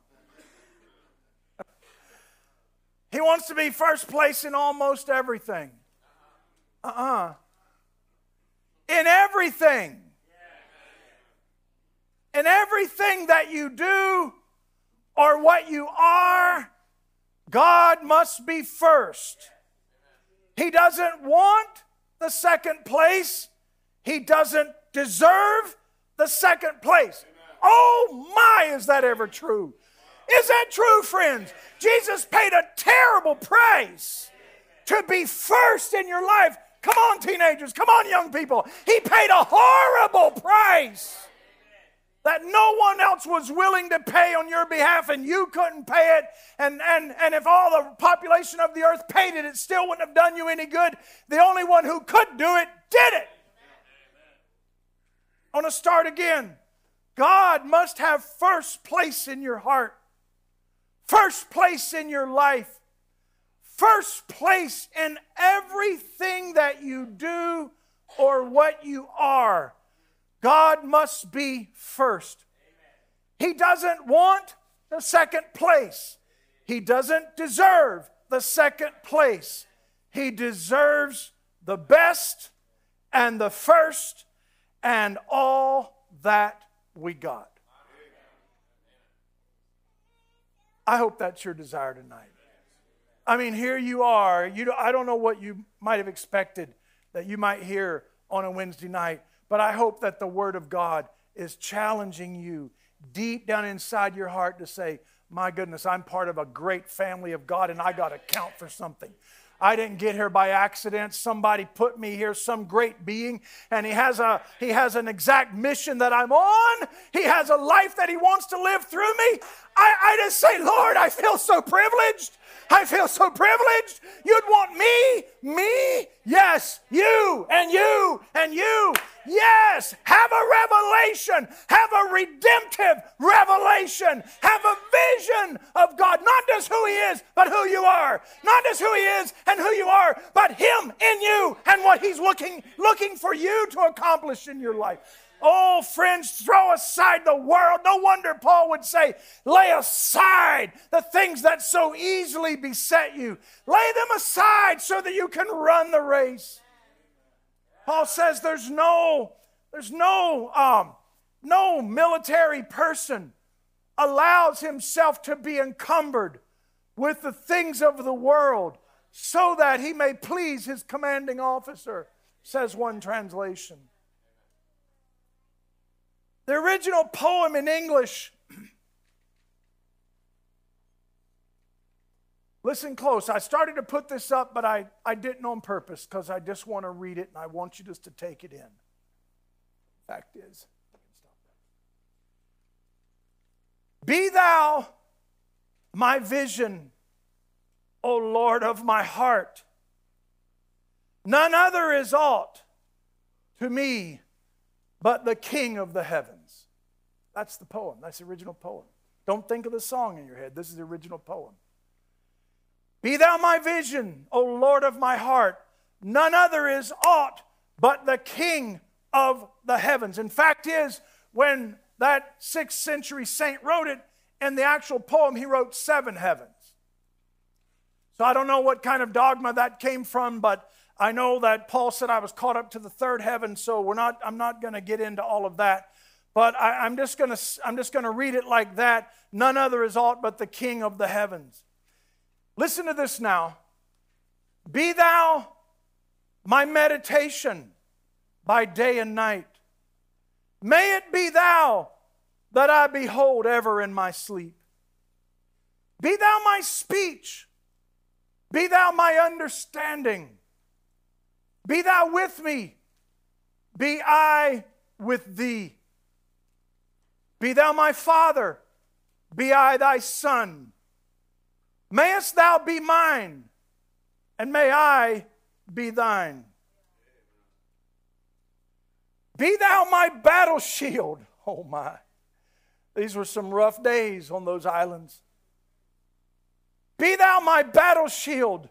[SPEAKER 5] He wants to be first place in almost everything. Uh uh-uh. uh In everything. In everything that you do or what you are, God must be first. He doesn't want the second place, He doesn't deserve the second place. Oh my, is that ever true? Is that true, friends? Jesus paid a terrible price to be first in your life. Come on, teenagers. Come on, young people. He paid a horrible price that no one else was willing to pay on your behalf and you couldn't pay it. And, and, and if all the population of the earth paid it, it still wouldn't have done you any good. The only one who could do it did it. I want to start again. God must have first place in your heart, first place in your life, first place in everything that you do or what you are. God must be first. He doesn't want the second place. He doesn't deserve the second place. He deserves the best and the first and all that we got. I hope that's your desire tonight. I mean, here you are. You, I don't know what you might have expected that you might hear on a Wednesday night, but I hope that the Word of God is challenging you deep down inside your heart to say, My goodness, I'm part of a great family of God and I got to count for something. I didn't get here by accident. Somebody put me here, some great being, and he has a he has an exact mission that I'm on. He has a life that he wants to live through me. I, I just say, Lord, I feel so privileged. I feel so privileged. You'd want me, me, yes, you and you and you. Yes, have a revelation, have a redemptive revelation, have a vision of God, not just who He is, but who you are. Not just who He is and who you are, but Him in you and what He's looking, looking for you to accomplish in your life. Oh, friends, throw aside the world. No wonder Paul would say, lay aside the things that so easily beset you. Lay them aside so that you can run the race. Paul says there's no, there's no, um, no military person allows himself to be encumbered with the things of the world so that he may please his commanding officer, says one translation. The original poem in English, listen close. I started to put this up, but I, I didn't on purpose because I just want to read it and I want you just to take it in. Fact is, be thou my vision, O Lord of my heart. None other is aught to me but the King of the heavens. That's the poem. That's the original poem. Don't think of the song in your head. This is the original poem. Be thou my vision, O Lord of my heart. None other is aught but the King of the heavens. In fact, is when that sixth century saint wrote it, in the actual poem, he wrote seven heavens. So I don't know what kind of dogma that came from, but I know that Paul said I was caught up to the third heaven, so we're not, I'm not going to get into all of that. But I, I'm just going to read it like that. None other is aught but the King of the heavens. Listen to this now. Be thou my meditation by day and night. May it be thou that I behold ever in my sleep. Be thou my speech. Be thou my understanding. Be thou with me. Be I with thee. Be thou my father. Be I thy son. Mayest thou be mine, and may I be thine. Be thou my battle shield. Oh my. These were some rough days on those islands. Be thou my battle shield.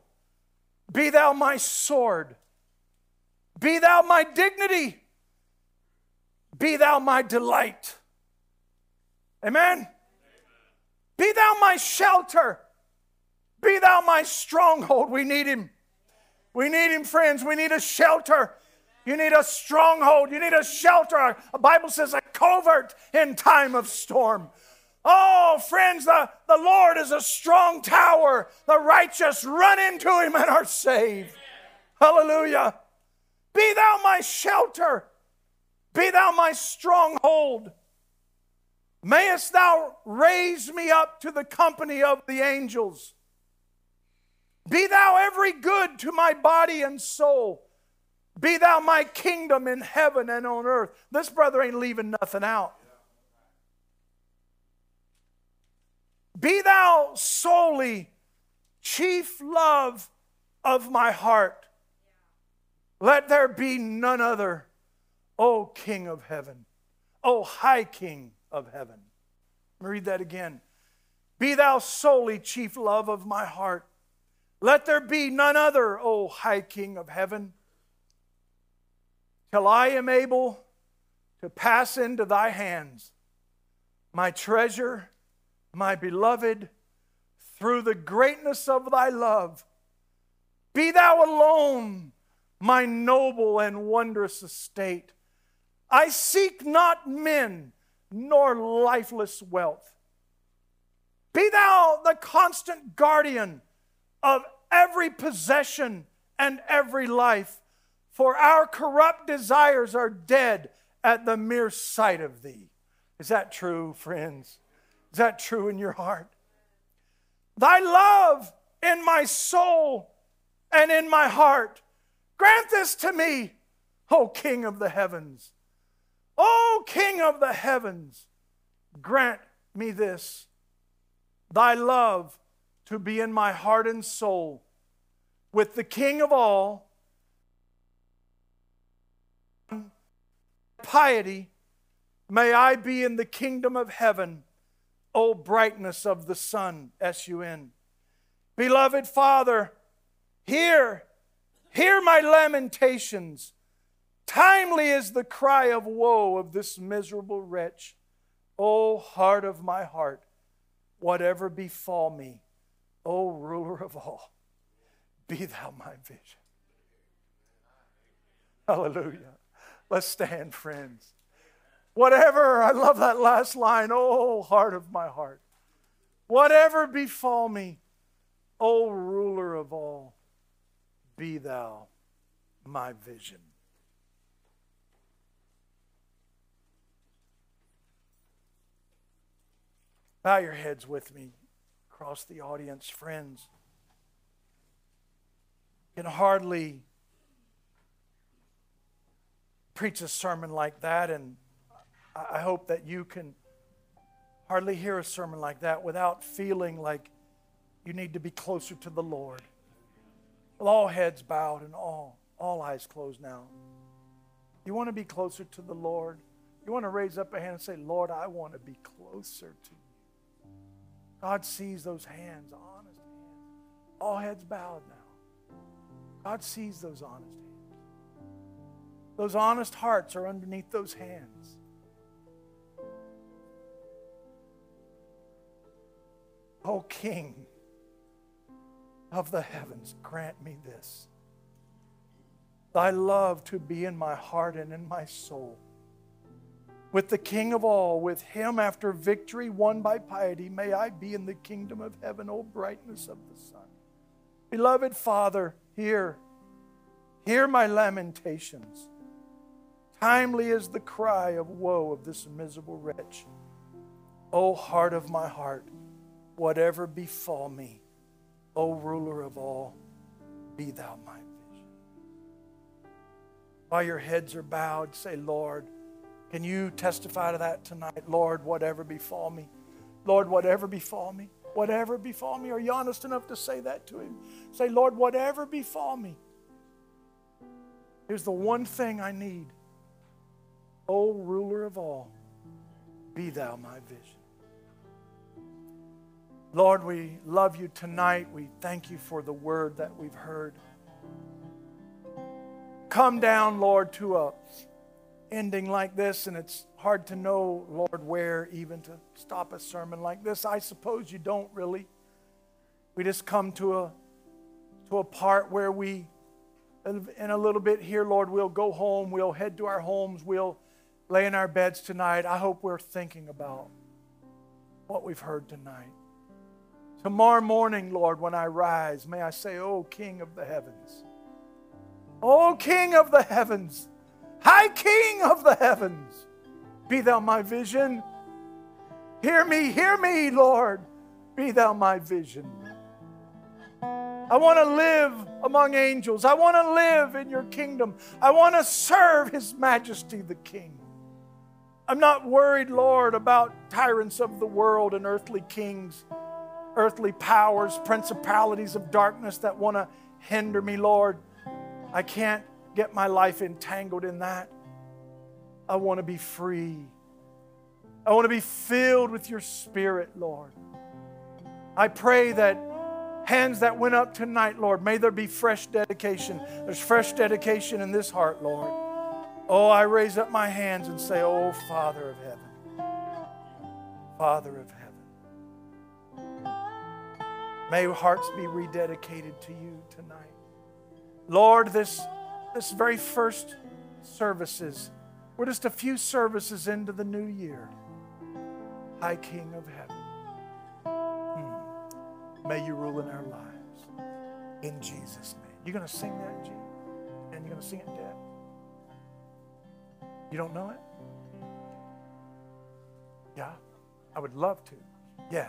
[SPEAKER 5] Be thou my sword. Be thou my dignity. Be thou my delight. Amen. Be thou my shelter. Be thou my stronghold. We need him. We need him, friends. We need a shelter. You need a stronghold. You need a shelter. A Bible says a covert in time of storm. Oh, friends, the, the Lord is a strong tower. The righteous run into him and are saved. Hallelujah. Be thou my shelter. Be thou my stronghold. Mayest thou raise me up to the company of the angels. Be thou every good to my body and soul. Be thou my kingdom in heaven and on earth. This brother ain't leaving nothing out. Be thou solely chief love of my heart. Let there be none other, O King of heaven, O High King of heaven. Let me read that again. Be thou solely chief love of my heart. Let there be none other, O high King of heaven, till I am able to pass into thy hands, my treasure, my beloved, through the greatness of thy love. Be thou alone my noble and wondrous estate. I seek not men nor lifeless wealth. Be thou the constant guardian of every possession and every life, for our corrupt desires are dead at the mere sight of thee. Is that true, friends? Is that true in your heart? Thy love in my soul and in my heart. Grant this to me, O King of the heavens. O King of the heavens, grant me this thy love to be in my heart and soul with the King of all, piety, may I be in the kingdom of heaven, O brightness of the sun, S U N. Beloved Father, hear, hear my lamentations. Timely is the cry of woe of this miserable wretch. O heart of my heart, whatever befall me, O ruler of all, be thou my vision. Hallelujah. Let's stand, friends. Whatever, I love that last line, oh, heart of my heart. Whatever befall me, O ruler of all, be thou my vision. Bow your heads with me across the audience, friends. Can hardly preach a sermon like that, and I hope that you can hardly hear a sermon like that without feeling like you need to be closer to the Lord. With all heads bowed and all, all eyes closed now. You want to be closer to the Lord? You want to raise up a hand and say, Lord, I want to be closer to you. God sees those hands, honest hands. All heads bowed now. God sees those honest hands. Those honest hearts are underneath those hands. O King of the heavens, grant me this thy love to be in my heart and in my soul. With the King of all, with him after victory won by piety, may I be in the kingdom of heaven, O brightness of the sun. Beloved Father, hear, hear my lamentations. Timely is the cry of woe of this miserable wretch. O heart of my heart, whatever befall me, O ruler of all, be thou my vision. While your heads are bowed, say, Lord, can you testify to that tonight? Lord, whatever befall me. Lord, whatever befall me. Whatever befall me. Are you honest enough to say that to him? Say, Lord, whatever befall me. Here's the one thing I need. O ruler of all, be thou my vision. Lord, we love you tonight. We thank you for the word that we've heard. Come down, Lord, to a ending like this, and it's hard to know, Lord, where even to stop a sermon like this. I suppose you don't really. We just come to a to a part where we in a little bit here, Lord, we'll go home, we'll head to our homes, we'll lay in our beds tonight. I hope we're thinking about what we've heard tonight. Tomorrow morning, Lord, when I rise, may I say, Oh, King of the heavens. Oh, King of the heavens. High King of the heavens. Be thou my vision. Hear me, hear me, Lord. Be thou my vision. I want to live among angels. I want to live in your kingdom. I want to serve his majesty, the King. I'm not worried, Lord, about tyrants of the world and earthly kings earthly powers, principalities of darkness that want to hinder me, Lord. I can't get my life entangled in that. I want to be free. I want to be filled with your spirit, Lord. I pray that
[SPEAKER 4] hands that went up tonight, Lord, may there be fresh dedication. There's fresh dedication in this heart, Lord. Oh, I raise up my hands and say, Oh, Father of heaven, Father of heaven. May hearts be rededicated to you tonight. Lord, this, this very first services, we're just a few services into the new year. High King of heaven, hmm. may you rule in our lives. In Jesus' name. You're going to sing that, G? And you're going to sing it, Dad? You don't know it? Yeah? I would love to. Yeah.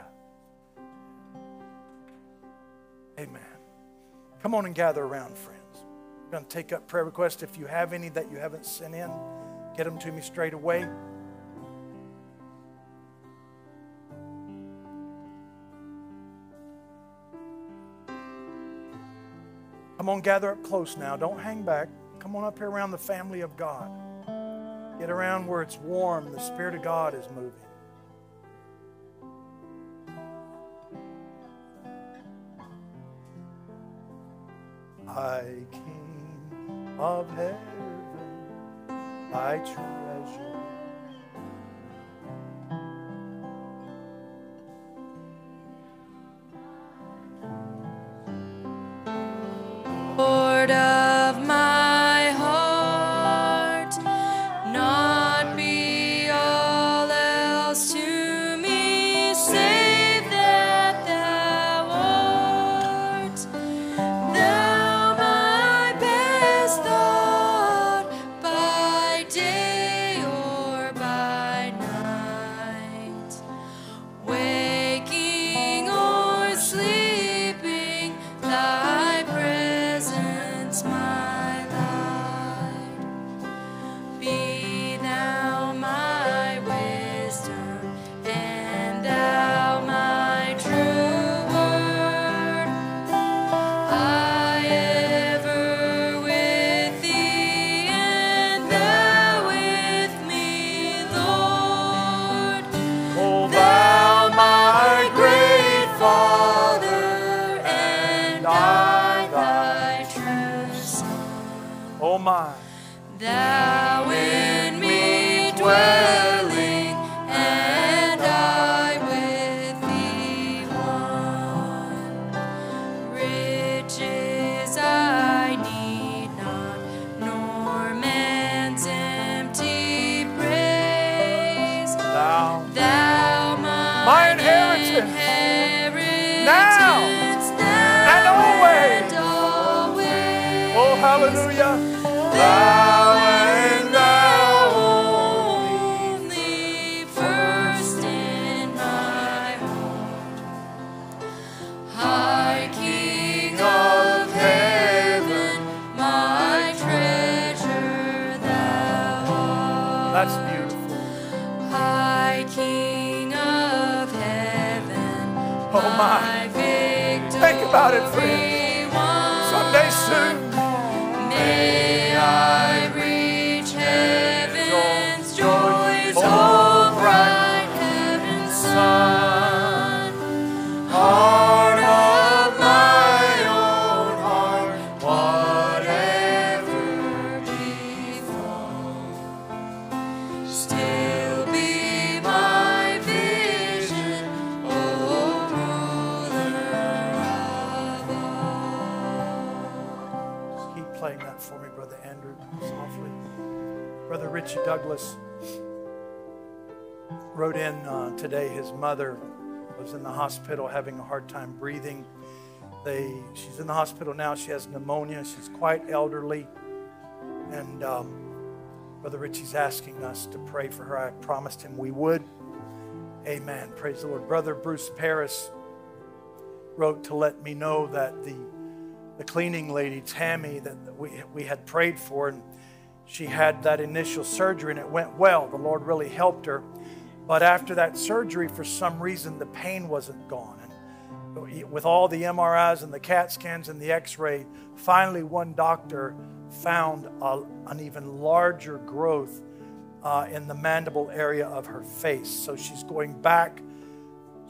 [SPEAKER 4] Amen. Come on and gather around, friends. I'm going to take up prayer requests. If you have any that you haven't sent in, get them to me straight away. Come on, gather up close now. Don't hang back. Come on up here around the family of God. Get around where it's warm. The Spirit of God is moving. High King of heaven, thy treasure. Inheritance. Now and always.
[SPEAKER 5] and always.
[SPEAKER 4] Oh, hallelujah. Ah. About it, friends. Today his mother was in the hospital having a hard time breathing. They, she's in the hospital now. She has pneumonia. She's quite elderly. And um, Brother Richie's asking us to pray for her. I promised him we would. Amen. Praise the Lord. Brother Bruce Paris wrote to let me know that the the cleaning lady, Tammy, that we, we had prayed for, and she had that initial surgery and it went well. The Lord really helped her. But after that surgery, for some reason, the pain wasn't gone. And with all the MRIs and the CAT scans and the x ray, finally one doctor found a, an even larger growth uh, in the mandible area of her face. So she's going back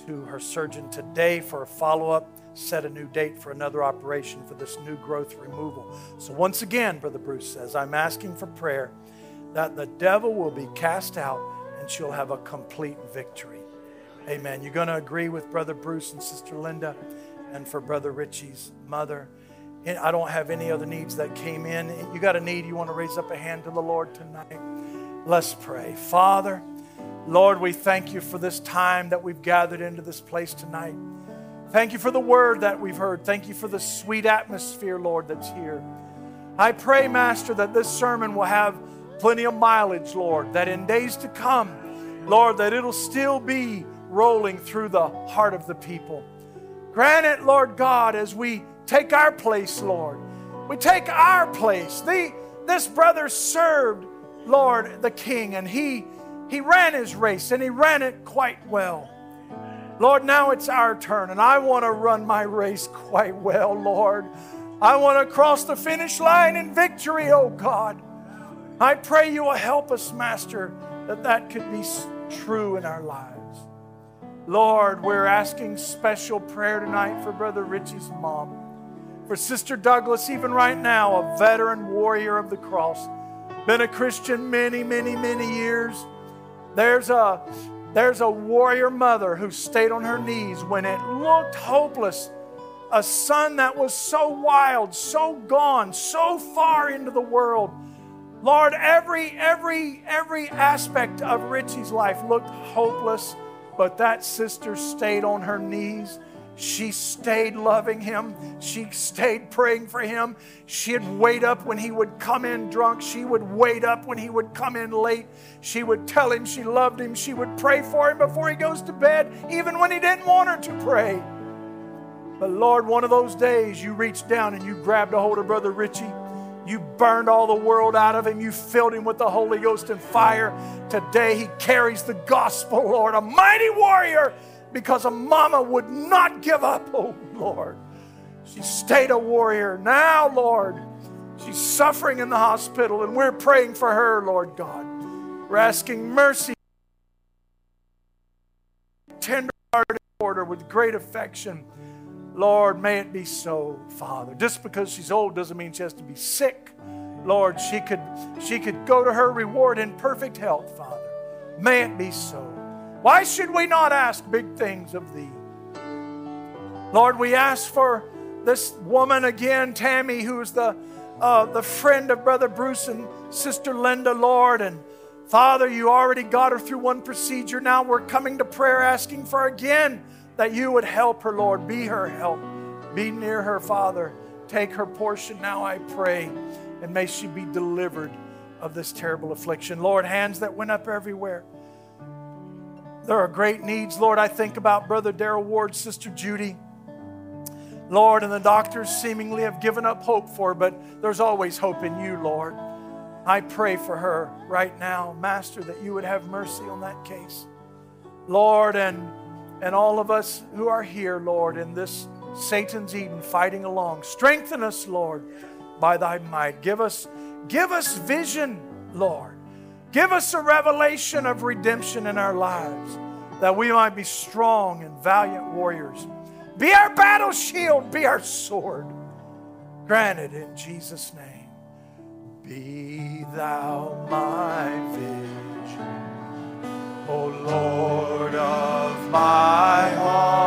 [SPEAKER 5] to her surgeon today for a follow up, set a new date for another operation for this new growth removal. So, once again, Brother Bruce says, I'm asking for prayer that the devil will be cast out she'll have a complete victory. Amen. You're going to agree with Brother Bruce and Sister Linda and for Brother Richie's mother. I don't have any other needs that came in. You got a need, you want to raise up a hand to the Lord tonight? Let's pray. Father, Lord, we thank you for this time that we've gathered into this place tonight. Thank you for the word that we've heard. Thank you for the sweet atmosphere, Lord, that's here. I pray, Master, that this sermon will have plenty of mileage, Lord, that in days to come, Lord, that it'll still be rolling through the heart of the people. Grant it, Lord God, as we take our place, Lord. We take our place. The, this brother served, Lord, the King, and he, he ran his race, and he ran it quite well. Lord, now it's our turn, and I want to run my race quite well, Lord. I want to cross the finish line in victory, oh God. I pray you will help us, Master, that that could be true in our lives. Lord, we're asking special prayer tonight for Brother Richie's mom, for Sister Douglas, even right now, a veteran warrior of the cross, been a Christian many, many, many years. There's a there's a warrior mother who stayed on her knees when it looked hopeless. A son that was so wild, so gone, so far into the world. Lord, every every every aspect of Richie's life looked hopeless, but that sister stayed on her knees. She stayed loving him. She stayed praying for him. She'd wait up when he would come in drunk. She would wait up when he would come in late. She would tell him she loved him. She would pray for him before he goes to bed, even when he didn't want her to pray. But Lord, one of those days you reached down and you grabbed a hold of Brother Richie. You burned all the world out of him. You filled him with the Holy Ghost and fire. Today he carries the gospel, Lord, a mighty warrior because a mama would not give up. Oh, Lord. She stayed a warrior. Now, Lord, she's suffering in the hospital and we're praying for her, Lord God. We're asking mercy, tender hearted toward her with great affection. Lord, may it be so, Father. Just because she's old doesn't mean she has to be sick. Lord, she could she could go to her reward in perfect health, Father. May it be so. Why should we not ask big things of thee? Lord, we ask for this woman again, Tammy, who's the uh, the friend of Brother Bruce and Sister Linda, Lord, and Father, you already got her through one procedure. Now we're coming to prayer asking for again that you would help her, Lord. Be her help. Be near her, Father. Take her portion now, I pray, and may she be delivered of this terrible affliction. Lord, hands that went up everywhere. There are great needs, Lord. I think about Brother Darrell Ward, Sister Judy. Lord, and the doctors seemingly have given up hope for her, but there's always hope in you, Lord. I pray for her right now, Master, that you would have mercy on that case. Lord, and, and all of us who are here, Lord, in this Satan's Eden fighting along, strengthen us, Lord, by thy might. Give us, give us vision, Lord. Give us a revelation of redemption in our lives that we might be strong and valiant warriors. Be our battle shield, be our sword. Granted in Jesus' name. Be thou my vision, O Lord of my heart.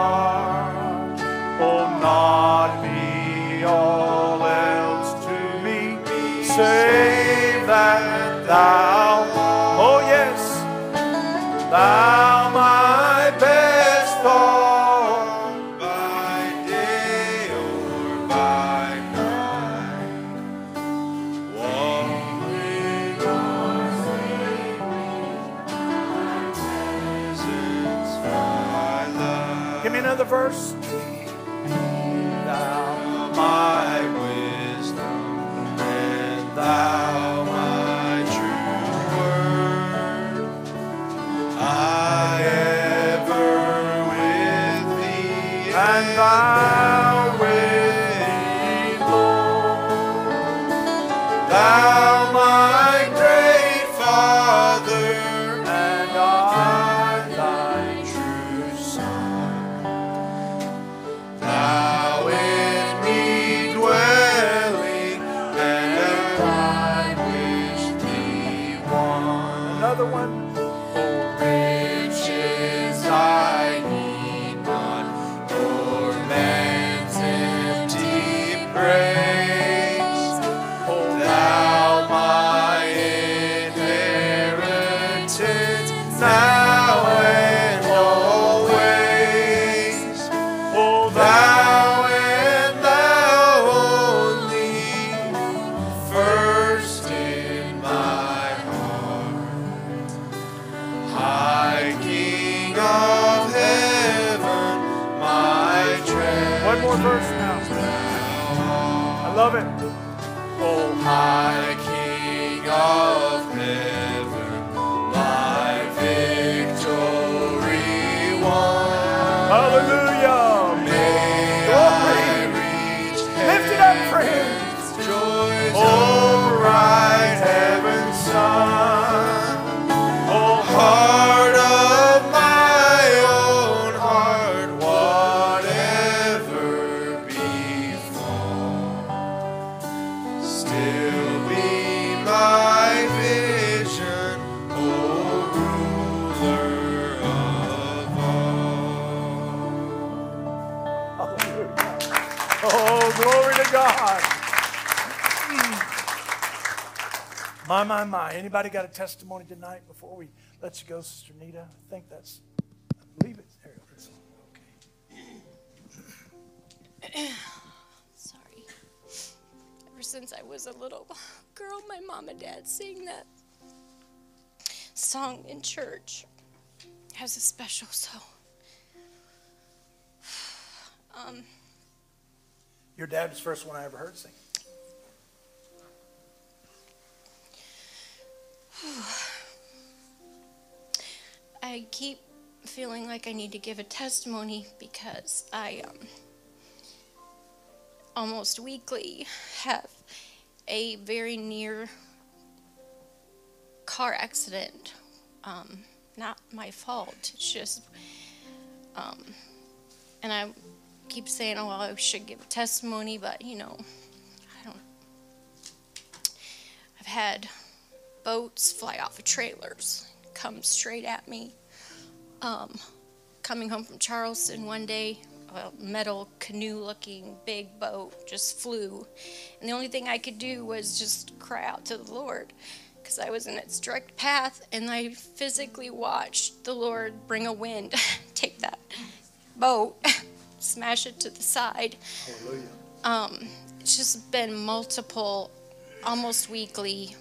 [SPEAKER 5] Anybody got a testimony tonight before we let you go, Sister Nita? I think that's, I believe it's there. Okay.
[SPEAKER 6] Sorry. Ever since I was a little girl, my mom and dad sing that song in church. Has a special so. Um,
[SPEAKER 5] Your dad was the first one I ever heard sing.
[SPEAKER 6] I keep feeling like I need to give a testimony because I um, almost weekly have a very near car accident. Um, not my fault. It's just, um, and I keep saying, oh, well, I should give a testimony, but you know, I don't. I've had boats fly off of trailers, come straight at me. Um, coming home from Charleston one day, a metal canoe looking big boat just flew. And the only thing I could do was just cry out to the Lord because I was in its direct path and I physically watched the Lord bring a wind, take that boat, smash it to the side.
[SPEAKER 5] Hallelujah.
[SPEAKER 6] Um, it's just been multiple, almost weekly.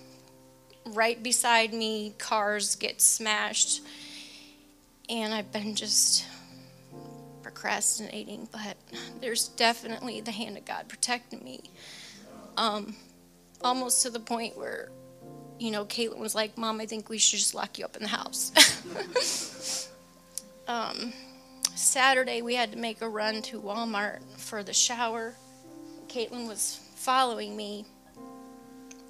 [SPEAKER 6] Right beside me, cars get smashed, and I've been just procrastinating. But there's definitely the hand of God protecting me. Um, almost to the point where, you know, Caitlin was like, "Mom, I think we should just lock you up in the house." um, Saturday, we had to make a run to Walmart for the shower. Caitlin was following me,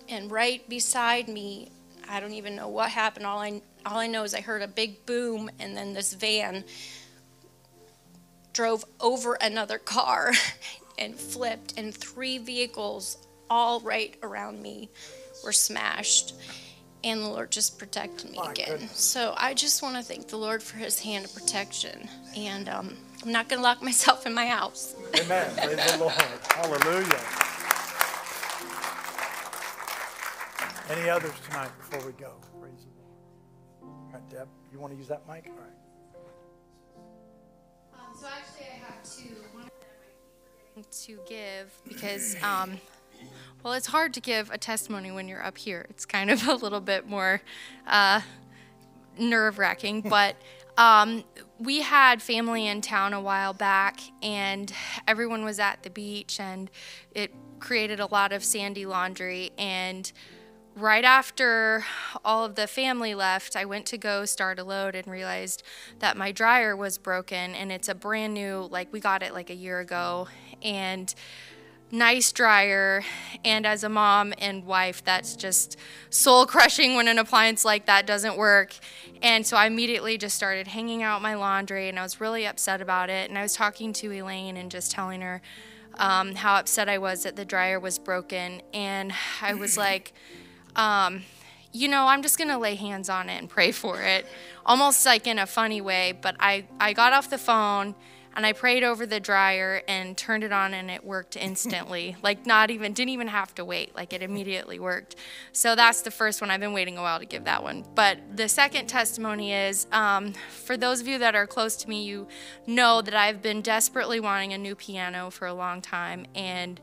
[SPEAKER 6] and right beside me, I don't even know what happened. All I all I know is I heard a big boom, and then this van drove over another car and flipped, and three vehicles, all right around me, were smashed. And the Lord just protected me
[SPEAKER 5] My
[SPEAKER 6] again.
[SPEAKER 5] goodness.
[SPEAKER 6] So I just want to thank the Lord for His hand of protection. And um, I'm not going to lock myself in my house.
[SPEAKER 5] Amen. Praise the Lord. Hallelujah. Any others tonight before we go? Right, Deb, you want to use that mic? All right.
[SPEAKER 4] Um, so actually, I have two. One of them I keep forgetting to give because, um, well, it's hard to give a testimony when you're up here. It's kind of a little bit more uh, nerve wracking, but. Um, we had family in town a while back, and everyone was at the beach, and it created a lot of sandy laundry. And right after all of the family left, I went to go start a load and realized that my dryer was broken and it's a brand new, like we got it like a year ago, and nice dryer. And as a mom and wife, that's just soul crushing when an appliance like that doesn't work. And so I immediately just started hanging out my laundry and I was really upset about it. And I was talking to Elaine and just telling her um, how upset I was that the dryer was broken. And I was like, um, you know, I'm just gonna lay hands on it and pray for it, almost like in a funny way. But I, I got off the phone and I prayed over the dryer and turned it on and it worked instantly. like not even didn't even have to wait. Like it immediately worked. So that's the first one. I've been waiting a while to give that one. But the second testimony is um, for those of you that are close to me, you know that I've been desperately wanting a new piano for a long time and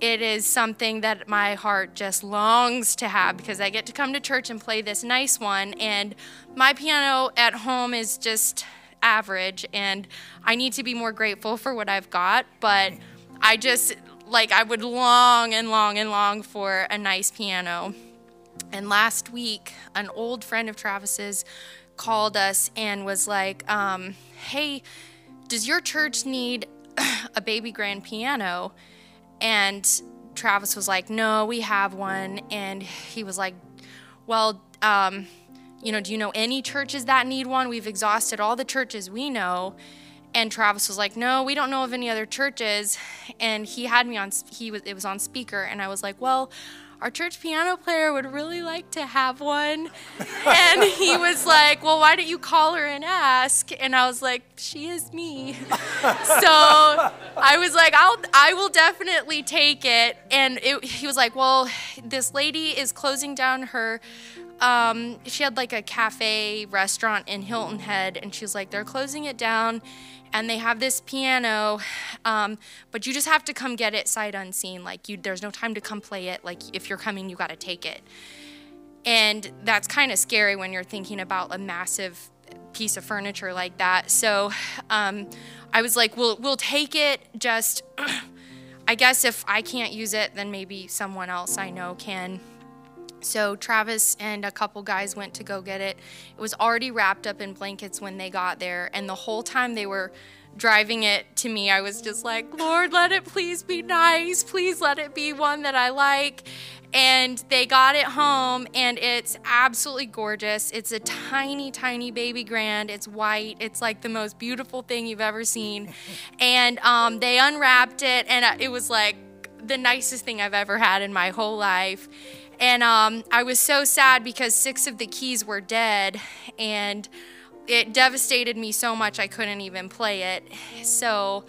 [SPEAKER 4] it is something that my heart just longs to have because I get to come to church and play this nice one. And my piano at home is just average, and I need to be more grateful for what I've got. But I just like I would long and long and long for a nice piano. And last week, an old friend of Travis's called us and was like, um, "Hey, does your church need a baby grand piano?" And Travis was like, "No, we have one." And he was like, "Well, um, you know, do you know any churches that need one? We've exhausted all the churches we know." And Travis was like, "No, we don't know of any other churches." And he had me on he was it was on speaker and I was like, "Well, our church piano player would really like to have one." and he was like, "Well, why don't you call her and ask?" And I was like, "She is me." so I was like, "I'll I will definitely take it." And it, he was like, "Well, this lady is closing down her um, she had like a cafe restaurant in Hilton Head, and she was like, they're closing it down, and they have this piano, um, but you just have to come get it sight unseen. Like you, there's no time to come play it. Like if you're coming, you got to take it, and that's kind of scary when you're thinking about a massive piece of furniture like that. So um, I was like, we'll we'll take it. Just I guess if I can't use it, then maybe someone else I know can. So Travis and a couple guys went to go get it. It was already wrapped up in blankets when they got there, and the whole time they were driving it to me, I was just like, Lord, let it please be nice. Please let it be one that I like. And they got it home, and it's absolutely gorgeous. It's a tiny, tiny baby grand. It's white. It's like the most beautiful thing you've ever seen. And um, they unwrapped it, and uh, it was like the nicest thing I've ever had in my whole life. And um, I was so sad because six of the keys were dead, and it devastated me so much I couldn't even play it. So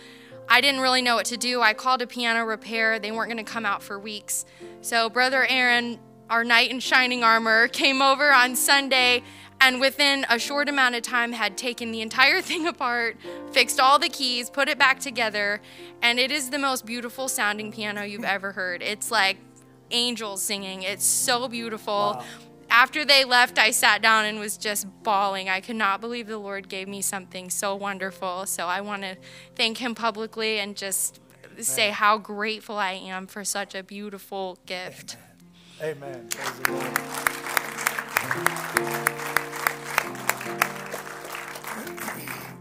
[SPEAKER 4] I didn't really know what to do. I called a piano repair. They weren't going to come out for weeks. So Brother Aaron, our knight in shining armor, came over on Sunday and within a short amount of time had taken the entire thing apart, fixed all the keys, put it back together, and it is the most beautiful sounding piano you've ever heard. It's like angels singing. It's so beautiful. After they left, I sat down and was just bawling. I could not believe the Lord gave me something so wonderful. So I want to thank Him publicly and just say how grateful I am for such a beautiful gift.
[SPEAKER 5] Amen. Praise the Lord.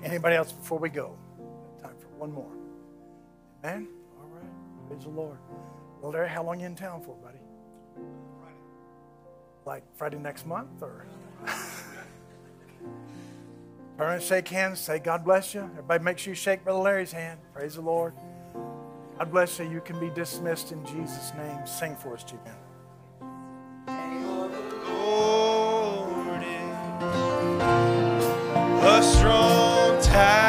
[SPEAKER 5] Anybody else before we go? Time for one more. Amen. All right. Praise the Lord. Well, Larry, how long you in town for, buddy? Like Friday next month, or? Turn and shake hands. Say God bless you. Everybody, make sure you shake Brother Larry's hand. Praise the Lord. God bless you. You can be dismissed in Jesus' name. Sing for us, Jim.
[SPEAKER 1] A strong tower,